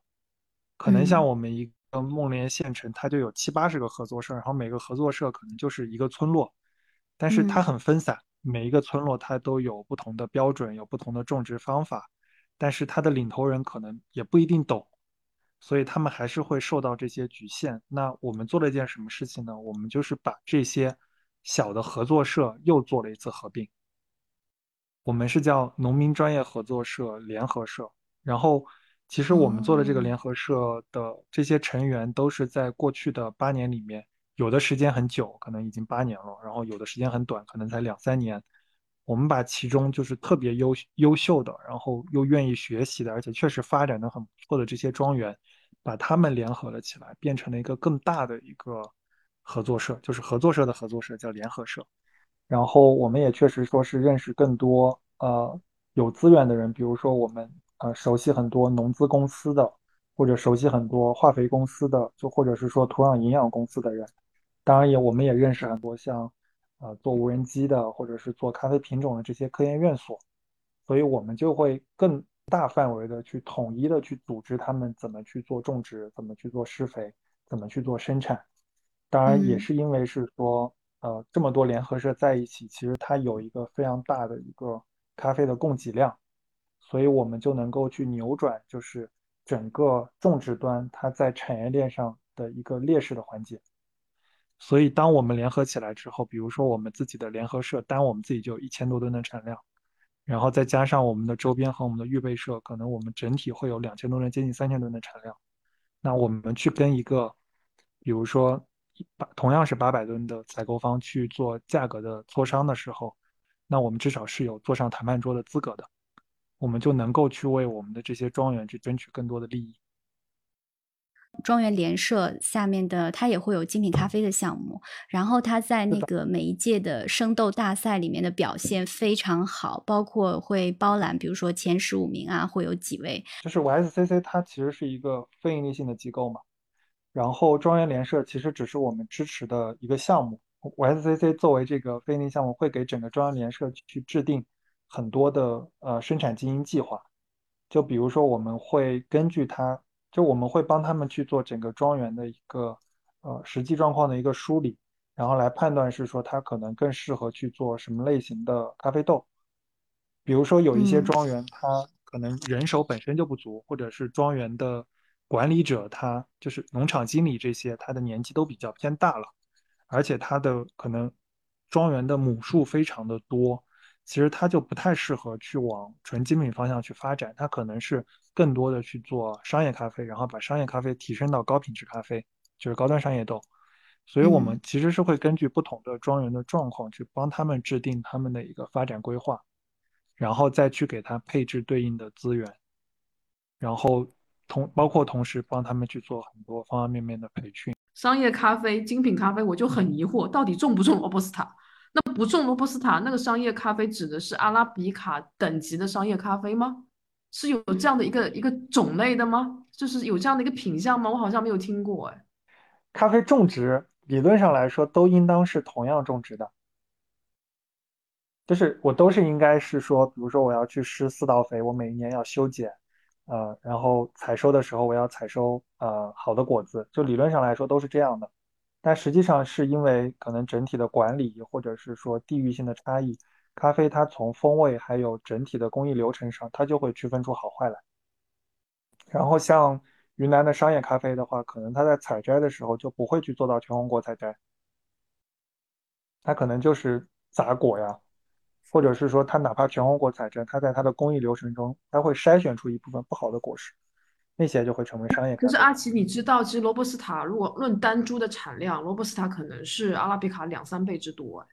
Speaker 1: 可能像
Speaker 4: 嗯。
Speaker 1: 我们一个孟连县城，它就有七八十个合作社，然后每个合作社可能就是一个村落，但是它
Speaker 4: 嗯
Speaker 1: 很分散，每一个村落它都有不同的标准，有不同的种植方法，但是它的领头人可能也不一定懂，所以他们还是会受到这些局限。那我们做了一件什么事情呢？我们就是把这些小的合作社又做了一次合并。我们是叫农民专业合作社联合社，然后其实我们做的这个
Speaker 4: 哦
Speaker 1: 联合社的这些成员都是在过去的八年里面，有的时间很久，可能已经八年了，然后有的时间很短，可能才两三年。我们把其中就是特别优优秀的，然后又愿意学习的，而且确实发展的很不错的这些庄园，把他们联合了起来，变成了一个更大的一个合作社，就是合作社的合作社，叫联合社。然后我们也确实说是认识更多呃有资源的人，比如说我们呃熟悉很多农资公司的，或者熟悉很多化肥公司的，就或者是说土壤营养公司的人。当然也我们也认识很多像呃做无人机的，或者是做咖啡品种的这些科研院所，所以我们就会更大范围的去统一的去组织他们怎么去做种植，怎么去做施肥，怎么去做生产。当然也
Speaker 4: 嗯
Speaker 1: 是因为是说，呃，这么多联合社在一起，其实它有一个非常大的一个咖啡的供给量，所以我们就能够去扭转，就是整个种植端它在产业链上的一个劣势的环节。所以当我们联合起来之后，比如说我们自己的联合社，单我们自己就有一千多吨的产量，然后再加上我们的周边和我们的预备社，可能我们整体会有两千多吨，接近三千吨的产量。那我们去跟一个，比如说八同样是八百吨的采购方去做价格的磋商的时候，那我们至少是有坐上谈判桌的资格的，我们就能够去为我们的这些庄园去争取更多的利益。
Speaker 4: 庄园联社下面的，它也会有精品咖啡的项目，然后它在那个每一届的生豆大赛里面的表现非常好，包括会包揽，比如说前十五名啊，会有几位。
Speaker 1: 就是 YSCC 它其实是一个非营利性的机构嘛，然后庄园联社其实只是我们支持的一个项目。YSCC 作为这个非营利项目，会给整个庄园联社去制定很多的呃生产经营计划，就比如说我们会根据他。就我们会帮他们去做整个庄园的一个呃实际状况的一个梳理，然后来判断是说他可能更适合去做什么类型的咖啡豆。比如说有一些
Speaker 4: 嗯
Speaker 1: 庄园它可能人手本身就不足，或者是庄园的管理者他就是农场经理这些，他的年纪都比较偏大了，而且他的可能庄园的亩数非常的多。其实它就不太适合去往纯精品方向去发展，它可能是更多的去做商业咖啡，然后把商业咖啡提升到高品质咖啡，就是高端商业豆。所以我们
Speaker 4: 嗯
Speaker 1: 其实是会根据不同的庄园的状况去帮他们制定他们的一个发展规划，然后再去给他配置对应的资源，然后同包括同时帮他们去做很多方方面面的培训。
Speaker 3: 商业咖啡、精品咖啡，我就很疑惑，到底种不种罗布斯塔？那不种罗布斯塔，那个商业咖啡指的是阿拉比卡等级的商业咖啡吗？是有这样的一个一个种类的吗？就是有这样的一个品相吗？我好像没有听过哎。
Speaker 1: 咖啡种植理论上来说都应当是同样种植的，就是我都是应该是说，比如说我要去施四道肥，我每一年要修剪，呃，然后采收的时候我要采收呃好的果子，就理论上来说都是这样的。但实际上是因为可能整体的管理或者是说地域性的差异，咖啡它从风味还有整体的工艺流程上，它就会区分出好坏来。然后像云南的商业咖啡的话，可能它在采摘的时候就不会去做到全红果采摘，它可能就是杂果呀，或者是说它哪怕全红果采摘，它在它的工艺流程中，它会筛选出一部分不好的果实，那些就会成为商业。
Speaker 3: 可是阿奇，你知道，其实罗布斯塔如果论单株的产量，罗布斯塔可能是阿拉比卡两三倍之多哎。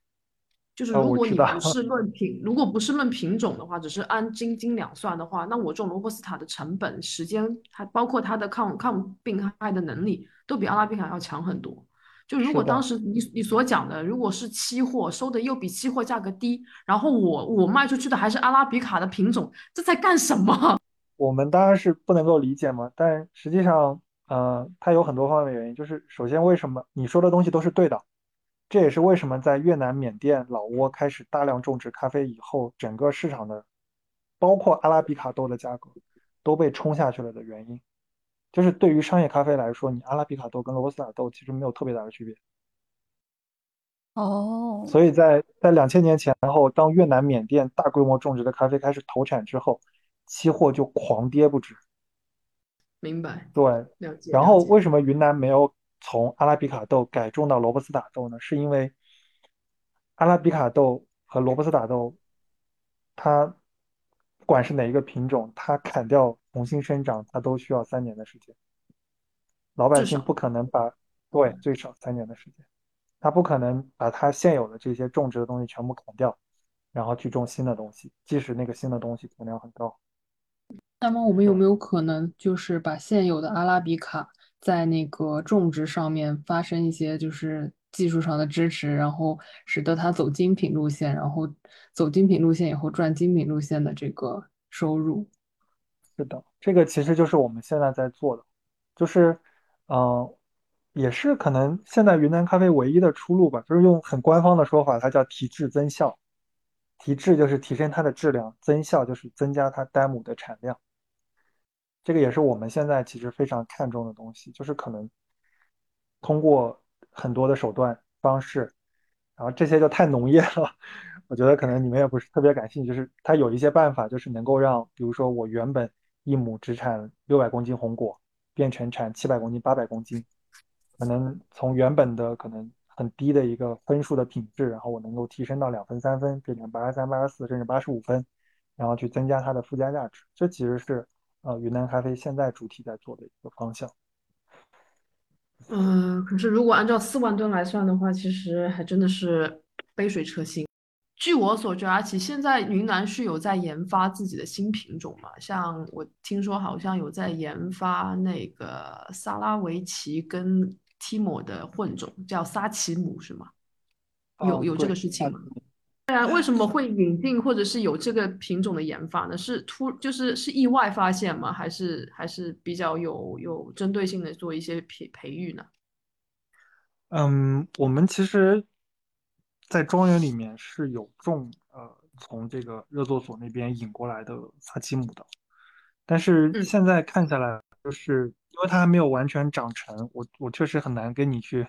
Speaker 3: 就是
Speaker 1: 呃
Speaker 3: 如果你不是论品，如果不是论品种的话，只是按斤斤两算的话，那我种罗布斯塔的成本、时间，还包括它的抗抗病害的能力，都比阿拉比卡要强很多。就如果当时你你所讲的，如果是期货收的又比期货价格低，然后我我卖出去的还是阿拉比卡的品种，这在干什么？
Speaker 1: 我们当然是不能够理解嘛，但实际上，呃，它有很多方面的原因。就是首先，为什么你说的东西都是对的？这也是为什么在越南、缅甸、老挝开始大量种植咖啡以后，整个市场的，包括阿拉比卡豆的价格都被冲下去了的原因。就是对于商业咖啡来说，你阿拉比卡豆跟罗布斯塔豆其实没有特别大的区别。
Speaker 4: 哦，
Speaker 1: 所以在在两千年前后，当越南、缅甸大规模种植的咖啡开始投产之后，期货就狂跌不止。
Speaker 3: 明白，
Speaker 1: 对，
Speaker 3: 了解。
Speaker 1: 然后为什么云南没有从阿拉比卡豆改种到罗布斯塔豆呢？是因为阿拉比卡豆和罗布斯塔豆，它不管是哪一个品种，它砍掉重新生长，它都需要三年的时间。老百姓不可能把，对，最少三年的时间，他不可能把他现有的这些种植的东西全部砍掉，然后去种新的东西，即使那个新的东西产量很高。
Speaker 2: 那么我们有没有可能就是把现有的阿拉比卡在那个种植上面发生一些就是技术上的支持，然后使得它走精品路线，然后走精品路线以后赚精品路线的这个收入？
Speaker 1: 是的，这个其实就是我们现在在做的，就是，嗯、也是可能现在云南咖啡唯一的出路吧，就是用很官方的说法，它叫提质增效。提质就是提升它的质量，增效就是增加它单亩的产量。这个也是我们现在其实非常看重的东西，就是可能通过很多的手段方式，然后这些就太农业了，我觉得可能你们也不是特别感兴趣。就是它有一些办法，就是能够让，比如说我原本一亩只产六百公斤红果，变成产七百公斤、八百公斤，可能从原本的可能很低的一个分数的品质，然后我能够提升到两分、三分，变成八十三、八十四，甚至八十五分，然后去增加它的附加价值。这其实是呃云南咖啡现在主体在做的一个方向。
Speaker 3: 嗯，可是如果按照四万吨来算的话，其实还真的是杯水车薪。据我所知，阿奇现在云南是有在研发自己的新品种嘛？像我听说好像有在研发那个萨拉维奇跟 Timo 的混种，叫沙奇姆是吗？有
Speaker 1: 啊
Speaker 3: 有这个事情吗？对啊，为什么会引进或者是有这个品种的研发呢？是突就是是意外发现吗？还是还是比较有有针对性的做一些培培育呢？
Speaker 1: 嗯，我们其实，在庄园里面是有种呃从这个热作所那边引过来的萨其姆的，但是
Speaker 3: 嗯
Speaker 1: 现在看下来，就是因为它还没有完全长成，我我确实很难跟你去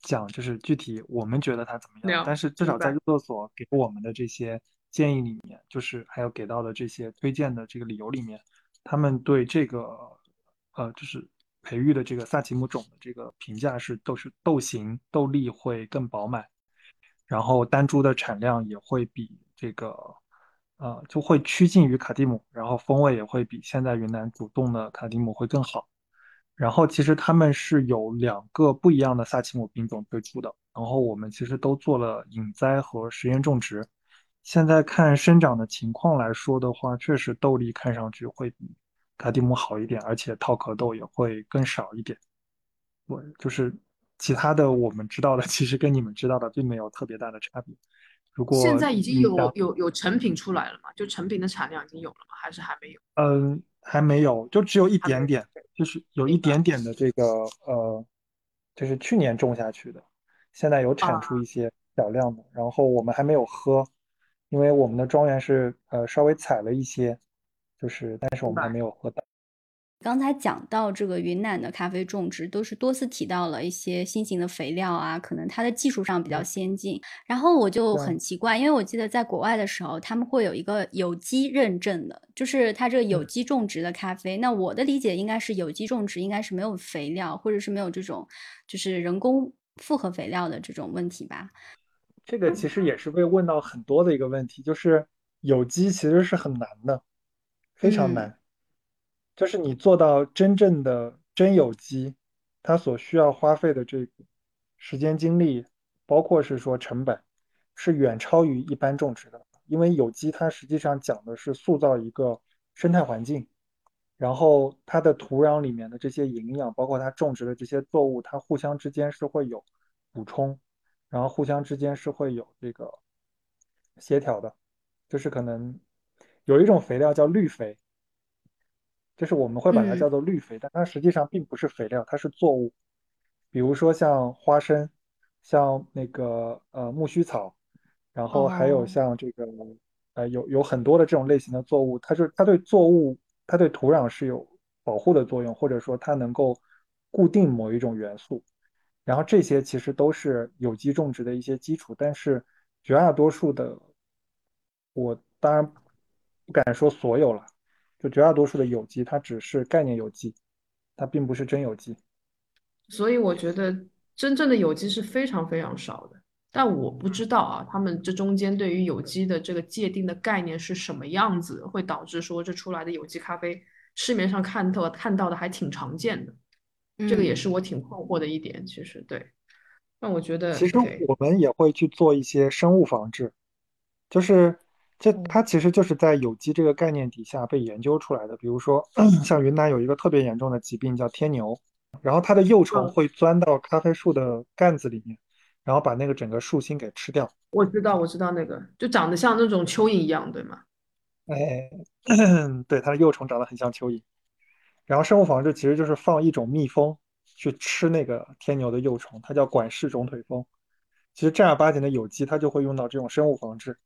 Speaker 1: 讲，就是具体我们觉得它怎么样。但是至少在热作所给我们的这些建议里面，就是还有给到的这些推荐的这个理由里面，他们对这个呃就是培育的这个萨其姆种的这个评价是都是豆形豆粒会更饱满，然后单株的产量也会比这个呃就会趋近于卡蒂姆，然后风味也会比现在云南主动的卡蒂姆会更好。然后其实他们是有两个不一样的萨奇姆品种推出的，然后我们其实都做了引栽和实验种植。现在看生长的情况来说的话，确实豆粒看上去会比卡蒂姆好一点，而且套壳豆也会更少一点。对，就是其他的我们知道的，其实跟你们知道的并没有特别大的差别。如果
Speaker 3: 现在已经有有有成品出来了吗？就成品的产量已经有了吗？还是还没有？
Speaker 1: 嗯，还没有，就只有一点点，就是有一点点的这个呃，就是去年种下去的，现在有产出
Speaker 3: 啊
Speaker 1: 一些小量的，然后我们还没有喝，因为我们的庄园是呃稍微采了一些，就是但是我们还没有喝到。
Speaker 4: 刚才讲到这个云南的咖啡种植，都是多次提到了一些新型的肥料啊，可能它的技术上比较先进。然后我就很奇怪，因为我记得在国外的时候，他们会有一个有机认证的，就是它这个有
Speaker 1: 嗯
Speaker 4: 机种植的咖啡。那我的理解应该是有机种植应该是没有肥料，或者是没有这种就是人工复合肥料的这种问题吧？
Speaker 1: 这个其实也是被问到很多的一个问题，就是有机其实是很难的，非常
Speaker 4: 嗯
Speaker 1: 难。就是你做到真正的真有机，它所需要花费的这个时间精力，包括是说成本，是远超于一般种植的。因为有机它实际上讲的是塑造一个生态环境，然后它的土壤里面的这些营养，包括它种植的这些作物，它互相之间是会有补充，然后互相之间是会有这个协调的，就是可能有一种肥料叫绿肥，就是我们会把它叫做绿肥，但它实际上并不是肥料，它是作物，比如说像花生，像那个呃苜蓿草，然后还有像这个呃有有很多的这种类型的作物，它是它对作物它对土壤是有保护的作用，或者说它能够固定某一种元素。然后这些其实都是有机种植的一些基础，但是绝大多数的，我当然不敢说所有了，就绝大多数的有机它只是概念有机，它并不是真有机。
Speaker 3: 所以我觉得真正的有机是非常非常少的，但我不知道啊，他们这中间对于有机的这个界定的概念是什么样子，会导致说这出来的有机咖啡市面上看到看到的还挺常见的。这个也是我挺困惑的一点，其实对。那我觉得，
Speaker 1: 其实我们也会去做一些生物防治，就是这它其实就是在有机这个概念底下被研究出来的。比如说，像云南有一个特别严重的疾病叫天牛，然后它的幼虫会钻到咖啡树的干子里面，然后把那个整个树心给吃掉。
Speaker 3: 我知道，我知道那个就长得像那种蚯蚓一样，对吗？
Speaker 1: 哎，对，它的幼虫长得很像蚯蚓。然后生物防治其实就是放一种蜜蜂去吃那个天牛的幼虫，它叫管氏肿腿蜂。其实正儿八经的有机，它就会用到这种生物防治。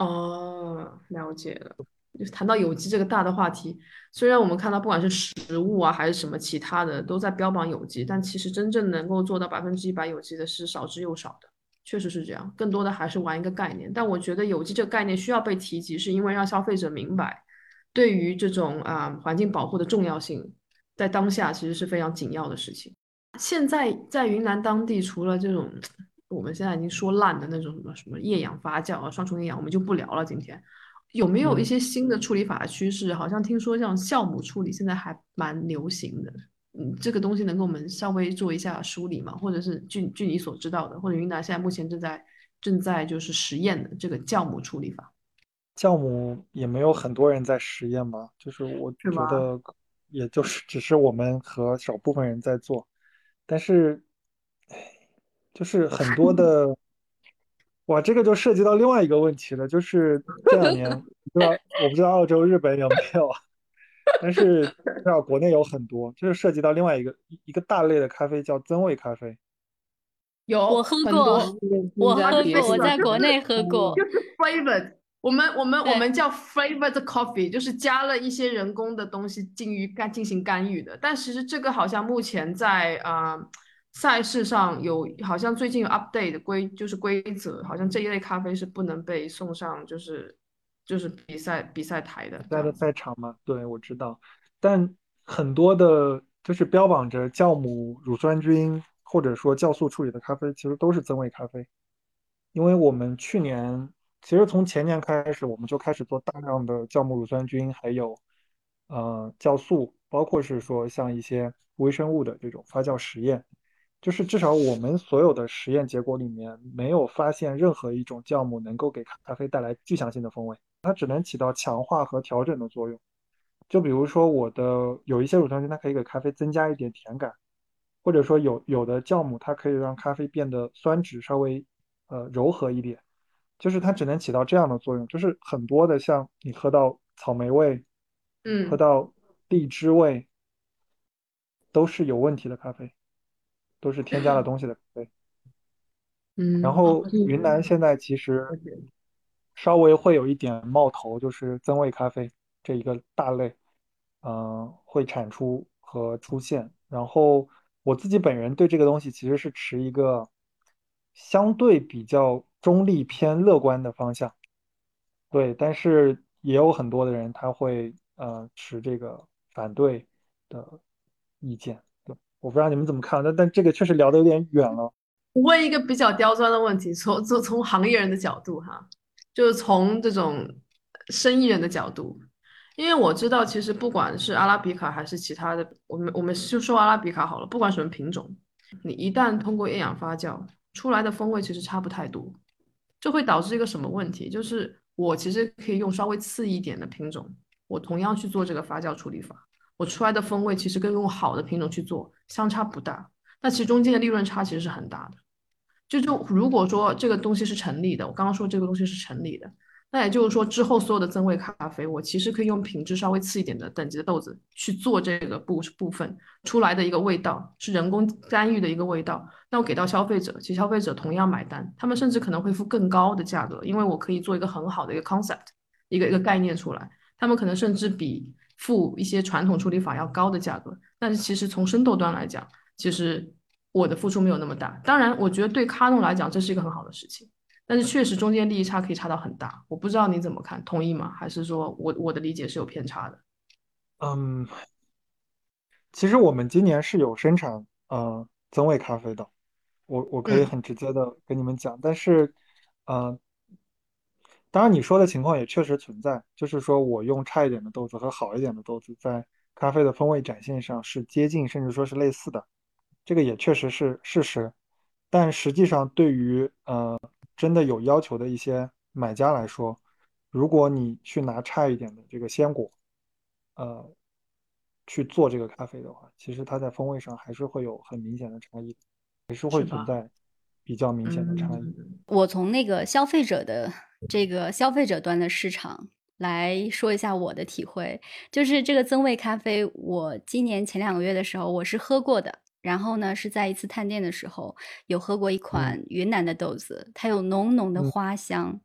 Speaker 3: 哦，了解了。就谈到有机这个大的话题，虽然我们看到不管是食物啊还是什么其他的都在标榜有机，但其实真正能够做到百分之一百有机的是少之又少的，确实是这样。更多的还是玩一个概念。但我觉得有机这个概念需要被提及，是因为让消费者明白。对于这种啊环境保护的重要性，在当下其实是非常紧要的事情。现在在云南当地，除了这种我们现在已经说烂的那种什么什么液氧发酵啊、双重液氧，我们就不聊了。今天有没有一些新的处理法的趋势？好像听说像酵母处理现在还蛮流行的。嗯，这个东西能给我们稍微做一下梳理吗？或者是据据你所知道的，或者云南现在目前正在正在就是实验的这个酵母处理法？
Speaker 1: 酵母也没有很多人在实验嘛，就是我觉得，也就是只是我们和少部分人在做，但是，就是很多的，哇，这个就涉及到另外一个问题了，就是这两年，不知道我不知道澳洲、日本有没有，但是知道国内有很多，就是涉及到另外一个一个大类的咖啡叫增味咖啡，
Speaker 3: 有
Speaker 4: 我喝过，我喝过，我在国内喝过，
Speaker 3: 就是 flavored。我们我们我们叫 flavored coffee，就是加了一些人工的东西进于干进行干预的。但其实这个好像目前在啊赛事上有，好像最近有 update 的规就是规则，好像这一类咖啡是不能被送上就是就是比赛比赛台的。
Speaker 1: 赛的赛场吗？对，我知道。但很多的，就是标榜着酵母乳酸菌或者说酵素处理的咖啡，其实都是增味咖啡，因为我们去年。其实从前年开始，我们就开始做大量的酵母乳酸菌，还有呃酵素，包括是说像一些微生物的这种发酵实验。就是至少我们所有的实验结果里面，没有发现任何一种酵母能够给咖啡带来具象性的风味，它只能起到强化和调整的作用。就比如说我的有一些乳酸菌，它可以给咖啡增加一点甜感，或者说有有的酵母它可以让咖啡变得酸质稍微呃柔和一点。就是它只能起到这样的作用，就是很多的像你喝到草莓味，
Speaker 3: 嗯，
Speaker 1: 喝到荔枝味，都是有问题的咖啡，都是添加了东西的咖啡。
Speaker 3: 嗯，
Speaker 1: 然后云南现在其实稍微会有一点冒头，就是增味咖啡这一个大类，嗯，会产出和出现。然后我自己本人对这个东西其实是持一个相对比较。中立偏乐观的方向，对，但是也有很多的人他会呃持这个反对的意见，对，我不知道你们怎么看，但但这个确实聊得有点远了。
Speaker 3: 我问一个比较刁钻的问题，从从从行业人的角度哈，就是从这种生意人的角度，因为我知道其实不管是阿拉比卡还是其他的，我们我们就说阿拉比卡好了，不管什么品种，你一旦通过厌氧发酵出来的风味其实差不太多。这会导致一个什么问题？就是我其实可以用稍微次一点的品种，我同样去做这个发酵处理法，我出来的风味其实跟用好的品种去做相差不大。那其实中间的利润差其实是很大的。就就如果说这个东西是成立的，我刚刚说这个东西是成立的，那也就是说之后所有的增味咖啡，我其实可以用品质稍微次一点的等级的豆子去做这个部部分出来的一个味道是人工干预的一个味道，那我给到消费者，其实消费者同样买单，他们甚至可能会付更高的价格，因为我可以做一个很好的一个 concept，一个一个概念出来，他们可能甚至比付一些传统处理法要高的价格，但是其实从生豆端来讲，其实。我的付出没有那么大，当然，我觉得对卡农来讲这是一个很好的事情，但是确实中间利益差可以差到很大，我不知道你怎么看，同意吗？还是说我我的理解是有偏差的？
Speaker 1: 嗯，其实我们今年是有生产呃增味咖啡的，我我可以很直接的跟你们讲，但是呃，当然你说的情况也确实存在，就是说我用差一点的豆子和好一点的豆子在咖啡的风味展现上是接近，甚至说是类似的。这个也确实是事实，但实际上对于呃真的有要求的一些买家来说，如果你去拿差一点的这个鲜果，呃去做这个咖啡的话，其实它在风味上还是会有很明显的差异，还是会存在比较明显的差异。
Speaker 4: 我从那个消费者的这个消费者端的市场来说一下我的体会，就是这个增味咖啡，我今年前两个月的时候我是喝过的。然后呢，是在一次探店的时候有喝过一款云南的豆子，它有浓浓的花香。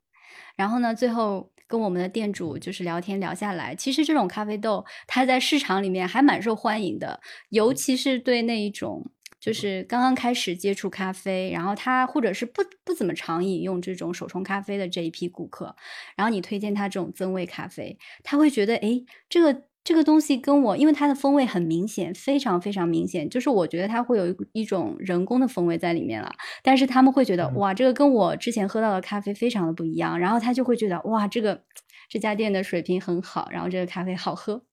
Speaker 4: 然后呢，最后跟我们的店主就是聊天聊下来，其实这种咖啡豆它在市场里面还蛮受欢迎的，尤其是对那一种就是刚刚开始接触咖啡，然后他或者是不不怎么常饮用这种手冲咖啡的这一批顾客，然后你推荐他这种增味咖啡，他会觉得哎这个。这个东西跟我，因为它的风味很明显，非常非常明显，就是我觉得它会有一一种人工的风味在里面了。但是他们会觉得，哇，这个跟我之前喝到的咖啡非常的不一样。然后他就会觉得，哇，这个这家店的水平很好，然后这个咖啡好喝。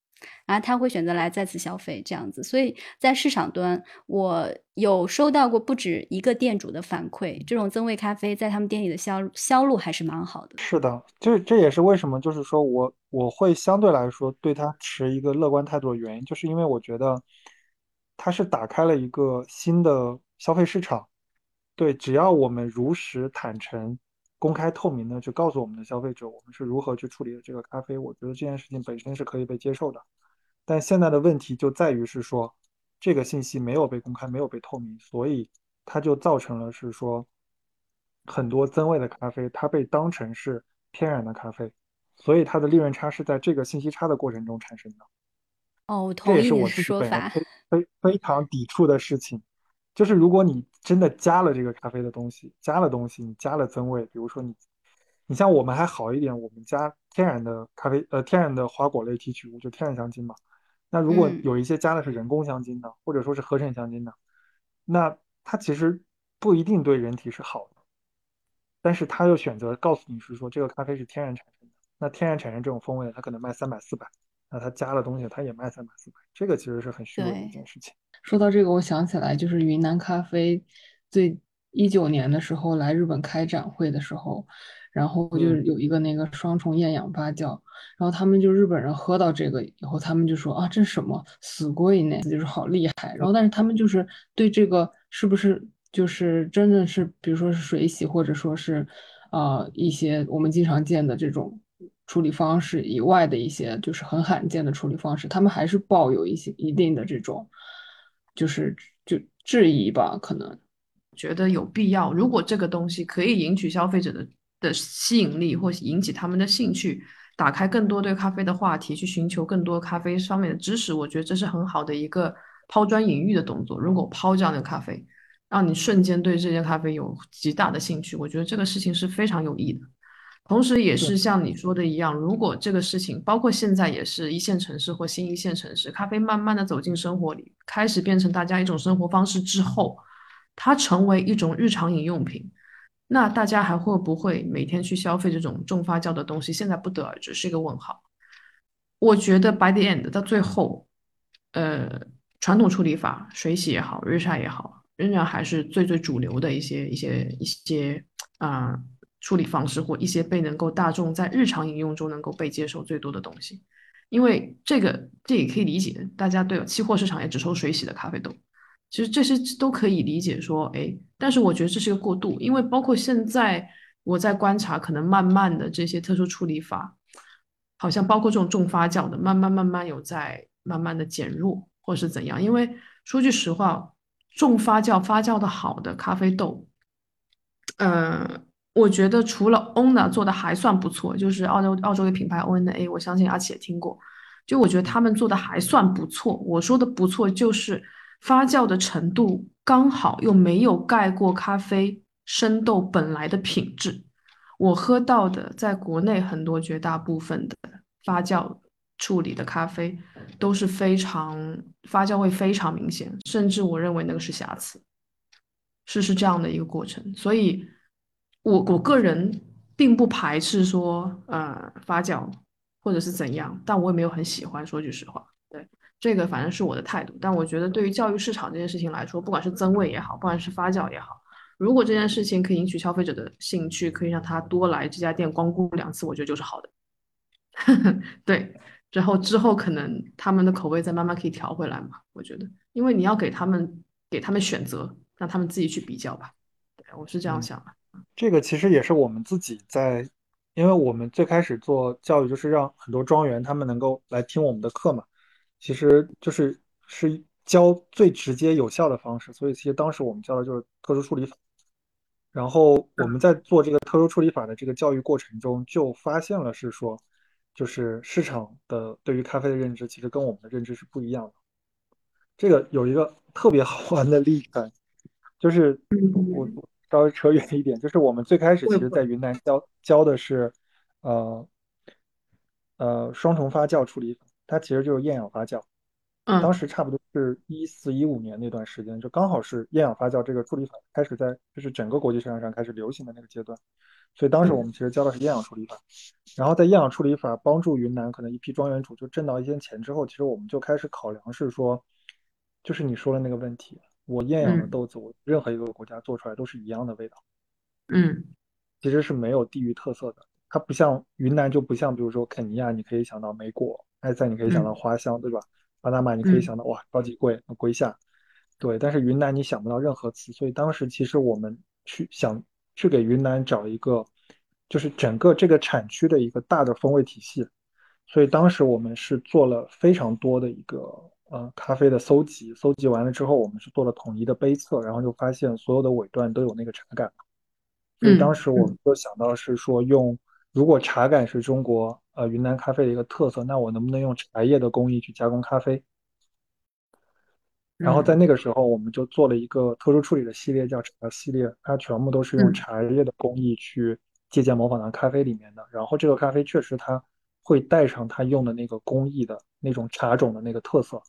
Speaker 4: 然后他会选择来再次消费这样子，所以在市场端，我有收到过不止一个店主的反馈，这种增味咖啡在他们店里的销销路还是蛮好的。
Speaker 1: 是的，这这也是为什么，就是说我我会相对来说对他持一个乐观态度的原因，就是因为我觉得它是打开了一个新的消费市场。对，只要我们如实坦诚、公开透明的去告诉我们的消费者，我们是如何去处理的这个咖啡，我觉得这件事情本身是可以被接受的。但现在的问题就在于是说，这个信息没有被公开，没有被透明，所以它就造成了是说，很多增味的咖啡它被当成是天然的咖啡，所以它的利润差是在这个信息差的过程中产生的。
Speaker 4: 哦，同意
Speaker 1: 你的
Speaker 4: 说法。
Speaker 1: 非非非常抵触的事情，就是如果你真的加了这个咖啡的东西，加了东西，你加了增味，比如说你。你像我们还好一点，我们加天然的咖啡，呃，天然的花果类提取物，就天然香精嘛。那如果有一些加的是人工香精的，或者说是合成香精的，那它其实不一定对人体是好的。但是他又选择告诉你是说这个咖啡是天然产生的，那天然产生这种风味，它可能卖三百四百，那他加了东西，它也卖三百四百，这个其实是很虚伪的一件事情。
Speaker 2: 说到这个，我想起来就是云南咖啡，最一九年的时候来日本开展会的时候。然后就有一个那个双重厌氧发酵，然后他们就日本人喝到这个以后，他们就说啊，这是什么死贵呢？就是好厉害。然后但是他们就是对这个是不是就是真的是，比如说是水洗，或者说是啊一些我们经常见的这种处理方式以外的一些就是很罕见的处理方式，他们还是抱有一些一定的这种就是就质疑吧，可能
Speaker 3: 觉得有必要。如果这个东西可以引起消费者的。的吸引力或引起他们的兴趣，打开更多对咖啡的话题，去寻求更多咖啡上面的知识，我觉得这是很好的一个抛砖引玉的动作。如果抛这样的咖啡，让你瞬间对这件咖啡有极大的兴趣，我觉得这个事情是非常有益的。同时，也是像你说的一样，如果这个事情包括现在也是一线城市或新一线城市，咖啡慢慢的走进生活里，开始变成大家一种生活方式之后，它成为一种日常饮用品。那大家还会不会每天去消费这种重发酵的东西？现在不得而知，是一个问号。我觉得 by the end 到最后，呃，传统处理法，水洗也好，日晒也好，仍然还是最最主流的一些一些一些啊处理方式，或一些被能够大众在日常饮用中能够被接受最多的东西。因为这个这也可以理解，大家对期货市场也只收水洗的咖啡豆。其实这些都可以理解说，哎，但是我觉得这是一个过渡，因为包括现在我在观察，可能慢慢的这些特殊处理法，好像包括这种重发酵的，慢慢慢慢有在慢慢的减弱，或是怎样。因为说句实话，重发酵发酵的好的咖啡豆，呃，我觉得除了 Ona 做的还算不错，就是澳洲澳洲的品牌 Ona，我相信阿奇也听过。就我觉得他们做的还算不错。我说的不错，就是发酵的程度刚好，又没有盖过咖啡生豆本来的品质。我喝到的，在国内很多绝大部分的发酵处理的咖啡都是非常发酵味非常明显，甚至我认为那个是瑕疵，是是这样的一个过程。所以，我我个人并不排斥说，呃，发酵。或者是怎样，但我也没有很喜欢。说句实话，对这个反正是我的态度。但我觉得对于教育市场这件事情来说，不管是增味也好，不管是发酵也好，如果这件事情可以引起消费者的兴趣，可以让他多来这家店光顾两次，我觉得就是好的。对，然后之后可能他们的口味再慢慢可以调回来嘛。我觉得，因为你要给他们给他们选择，让他们自己去比较吧。对，我是这样想的。
Speaker 1: 这个其实也是我们自己在。因为我们最开始做教育，就是让很多庄园他们能够来听我们的课嘛，其实就是是教最直接有效的方式。所以其实当时我们教的就是特殊处理法。然后我们在做这个特殊处理法的这个教育过程中，就发现了是说，就是市场的对于咖啡的认知其实跟我们的认知是不一样的。这个有一个特别好玩的例子，就是我。稍微扯远一点，就是我们最开始其实在云南教教的是，呃，呃双重发酵处理法，它其实就是厌氧发酵。
Speaker 3: 嗯。
Speaker 1: 当时差不多是一四一五年那段时间，就刚好是厌氧发酵这个处理法开始在就是整个国际市场上开始流行的那个阶段，所以当时我们其实教的是厌氧处理法。然后在厌氧处理法帮助云南可能一批庄园主就挣到一些钱之后，其实我们就开始考量是说，就是你说的那个问题。我厌氧的豆子，我任何一个国家做出来都是一样的味道。
Speaker 3: 嗯，
Speaker 1: 其实是没有地域特色的。它不像云南，就不像比如说肯尼亚，你可以想到莓果；埃塞你可以想到花香，对吧？巴拿马你可以想到哇，超级贵，龟下。对，但是云南你想不到任何词。所以当时其实我们去想去给云南找一个，就是整个这个产区的一个大的风味体系。所以当时我们是做了非常多的一个。呃，咖啡的搜集，搜集完了之后，我们是做了统一的杯测，然后就发现所有的尾段都有那个茶感。所以当时我们就想到是说，用如果茶感是中国呃云南咖啡的一个特色，那我能不能用茶叶的工艺去加工咖啡？然后在那个时候，我们就做了一个特殊处理的系列，叫茶系列，它全部都是用茶叶的工艺去借鉴模仿到咖啡里面的。然后这个咖啡确实它会带上它用的那个工艺的那种茶种的那个特色。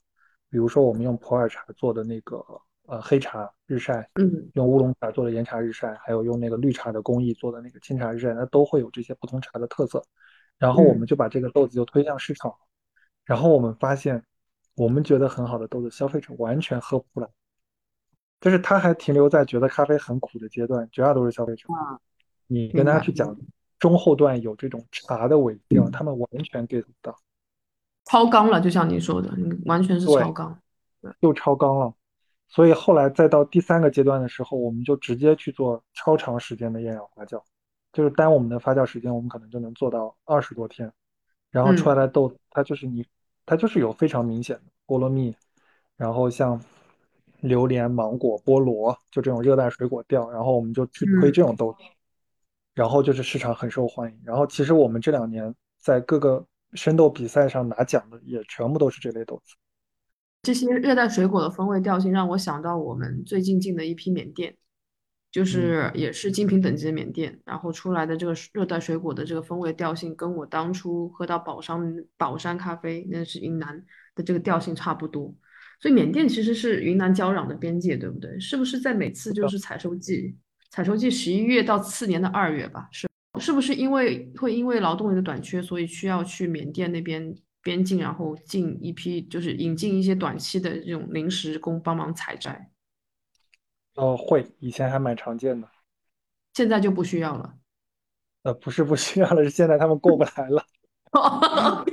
Speaker 1: 比如说，我们用普洱茶做的那个呃黑茶日晒，
Speaker 3: 嗯，
Speaker 1: 用乌龙茶做的岩茶日晒，还有用那个绿茶的工艺做的那个清茶日晒，它都会有这些不同茶的特色。然后我们就把这个豆子就推向市场，然后我们发现，我们觉得很好的豆子，消费者完全喝不出来，就是他还停留在觉得咖啡很苦的阶段，绝大多数消费者，你跟他去讲中后段有这种茶的尾调，他们完全 get 不到。
Speaker 3: 超纲了，就像你说的，你完全是超纲，
Speaker 1: 又超纲了。所以后来再到第三个阶段的时候，我们就直接去做超长时间的厌氧发酵，就是单我们的发酵时间，我们可能就能做到二十多天，然后出来的豆子，它就是你，它就是有非常明显的菠萝蜜，然后像榴莲、芒果、菠萝，就这种热带水果调，然后我们就去推这种豆子，然后就是市场很受欢迎。然后其实我们这两年在各个。生豆比赛上拿奖的也全部都是这类豆子。
Speaker 3: 这些热带水果的风味调性让我想到我们最近进的一批缅甸，就是也是精品等级的缅甸，然后出来的这个热带水果的这个风味调性，跟我当初喝到宝山宝山咖啡，那是云南的这个调性差不多。所以缅甸其实是云南交壤的边界，对不对？是不是在每次就是采收季，采收季十一月到次年的二月吧？是。是不是因为会因为劳动力的短缺所以需要去缅甸那边边境然后进一批就是引进一些短期的这种临时工帮忙采摘？
Speaker 1: 哦会以前还蛮常见的。
Speaker 3: 现在就不需要了？
Speaker 1: 呃不是不需要了是现在他们过不来了。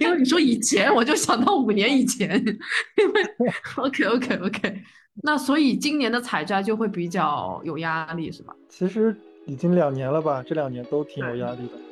Speaker 3: 因为你说以前我就想到五年以前。因为 ok ok ok 那所以今年的采摘就会比较有压力是吗
Speaker 1: 其实已经两年了吧这两年都挺有压力的。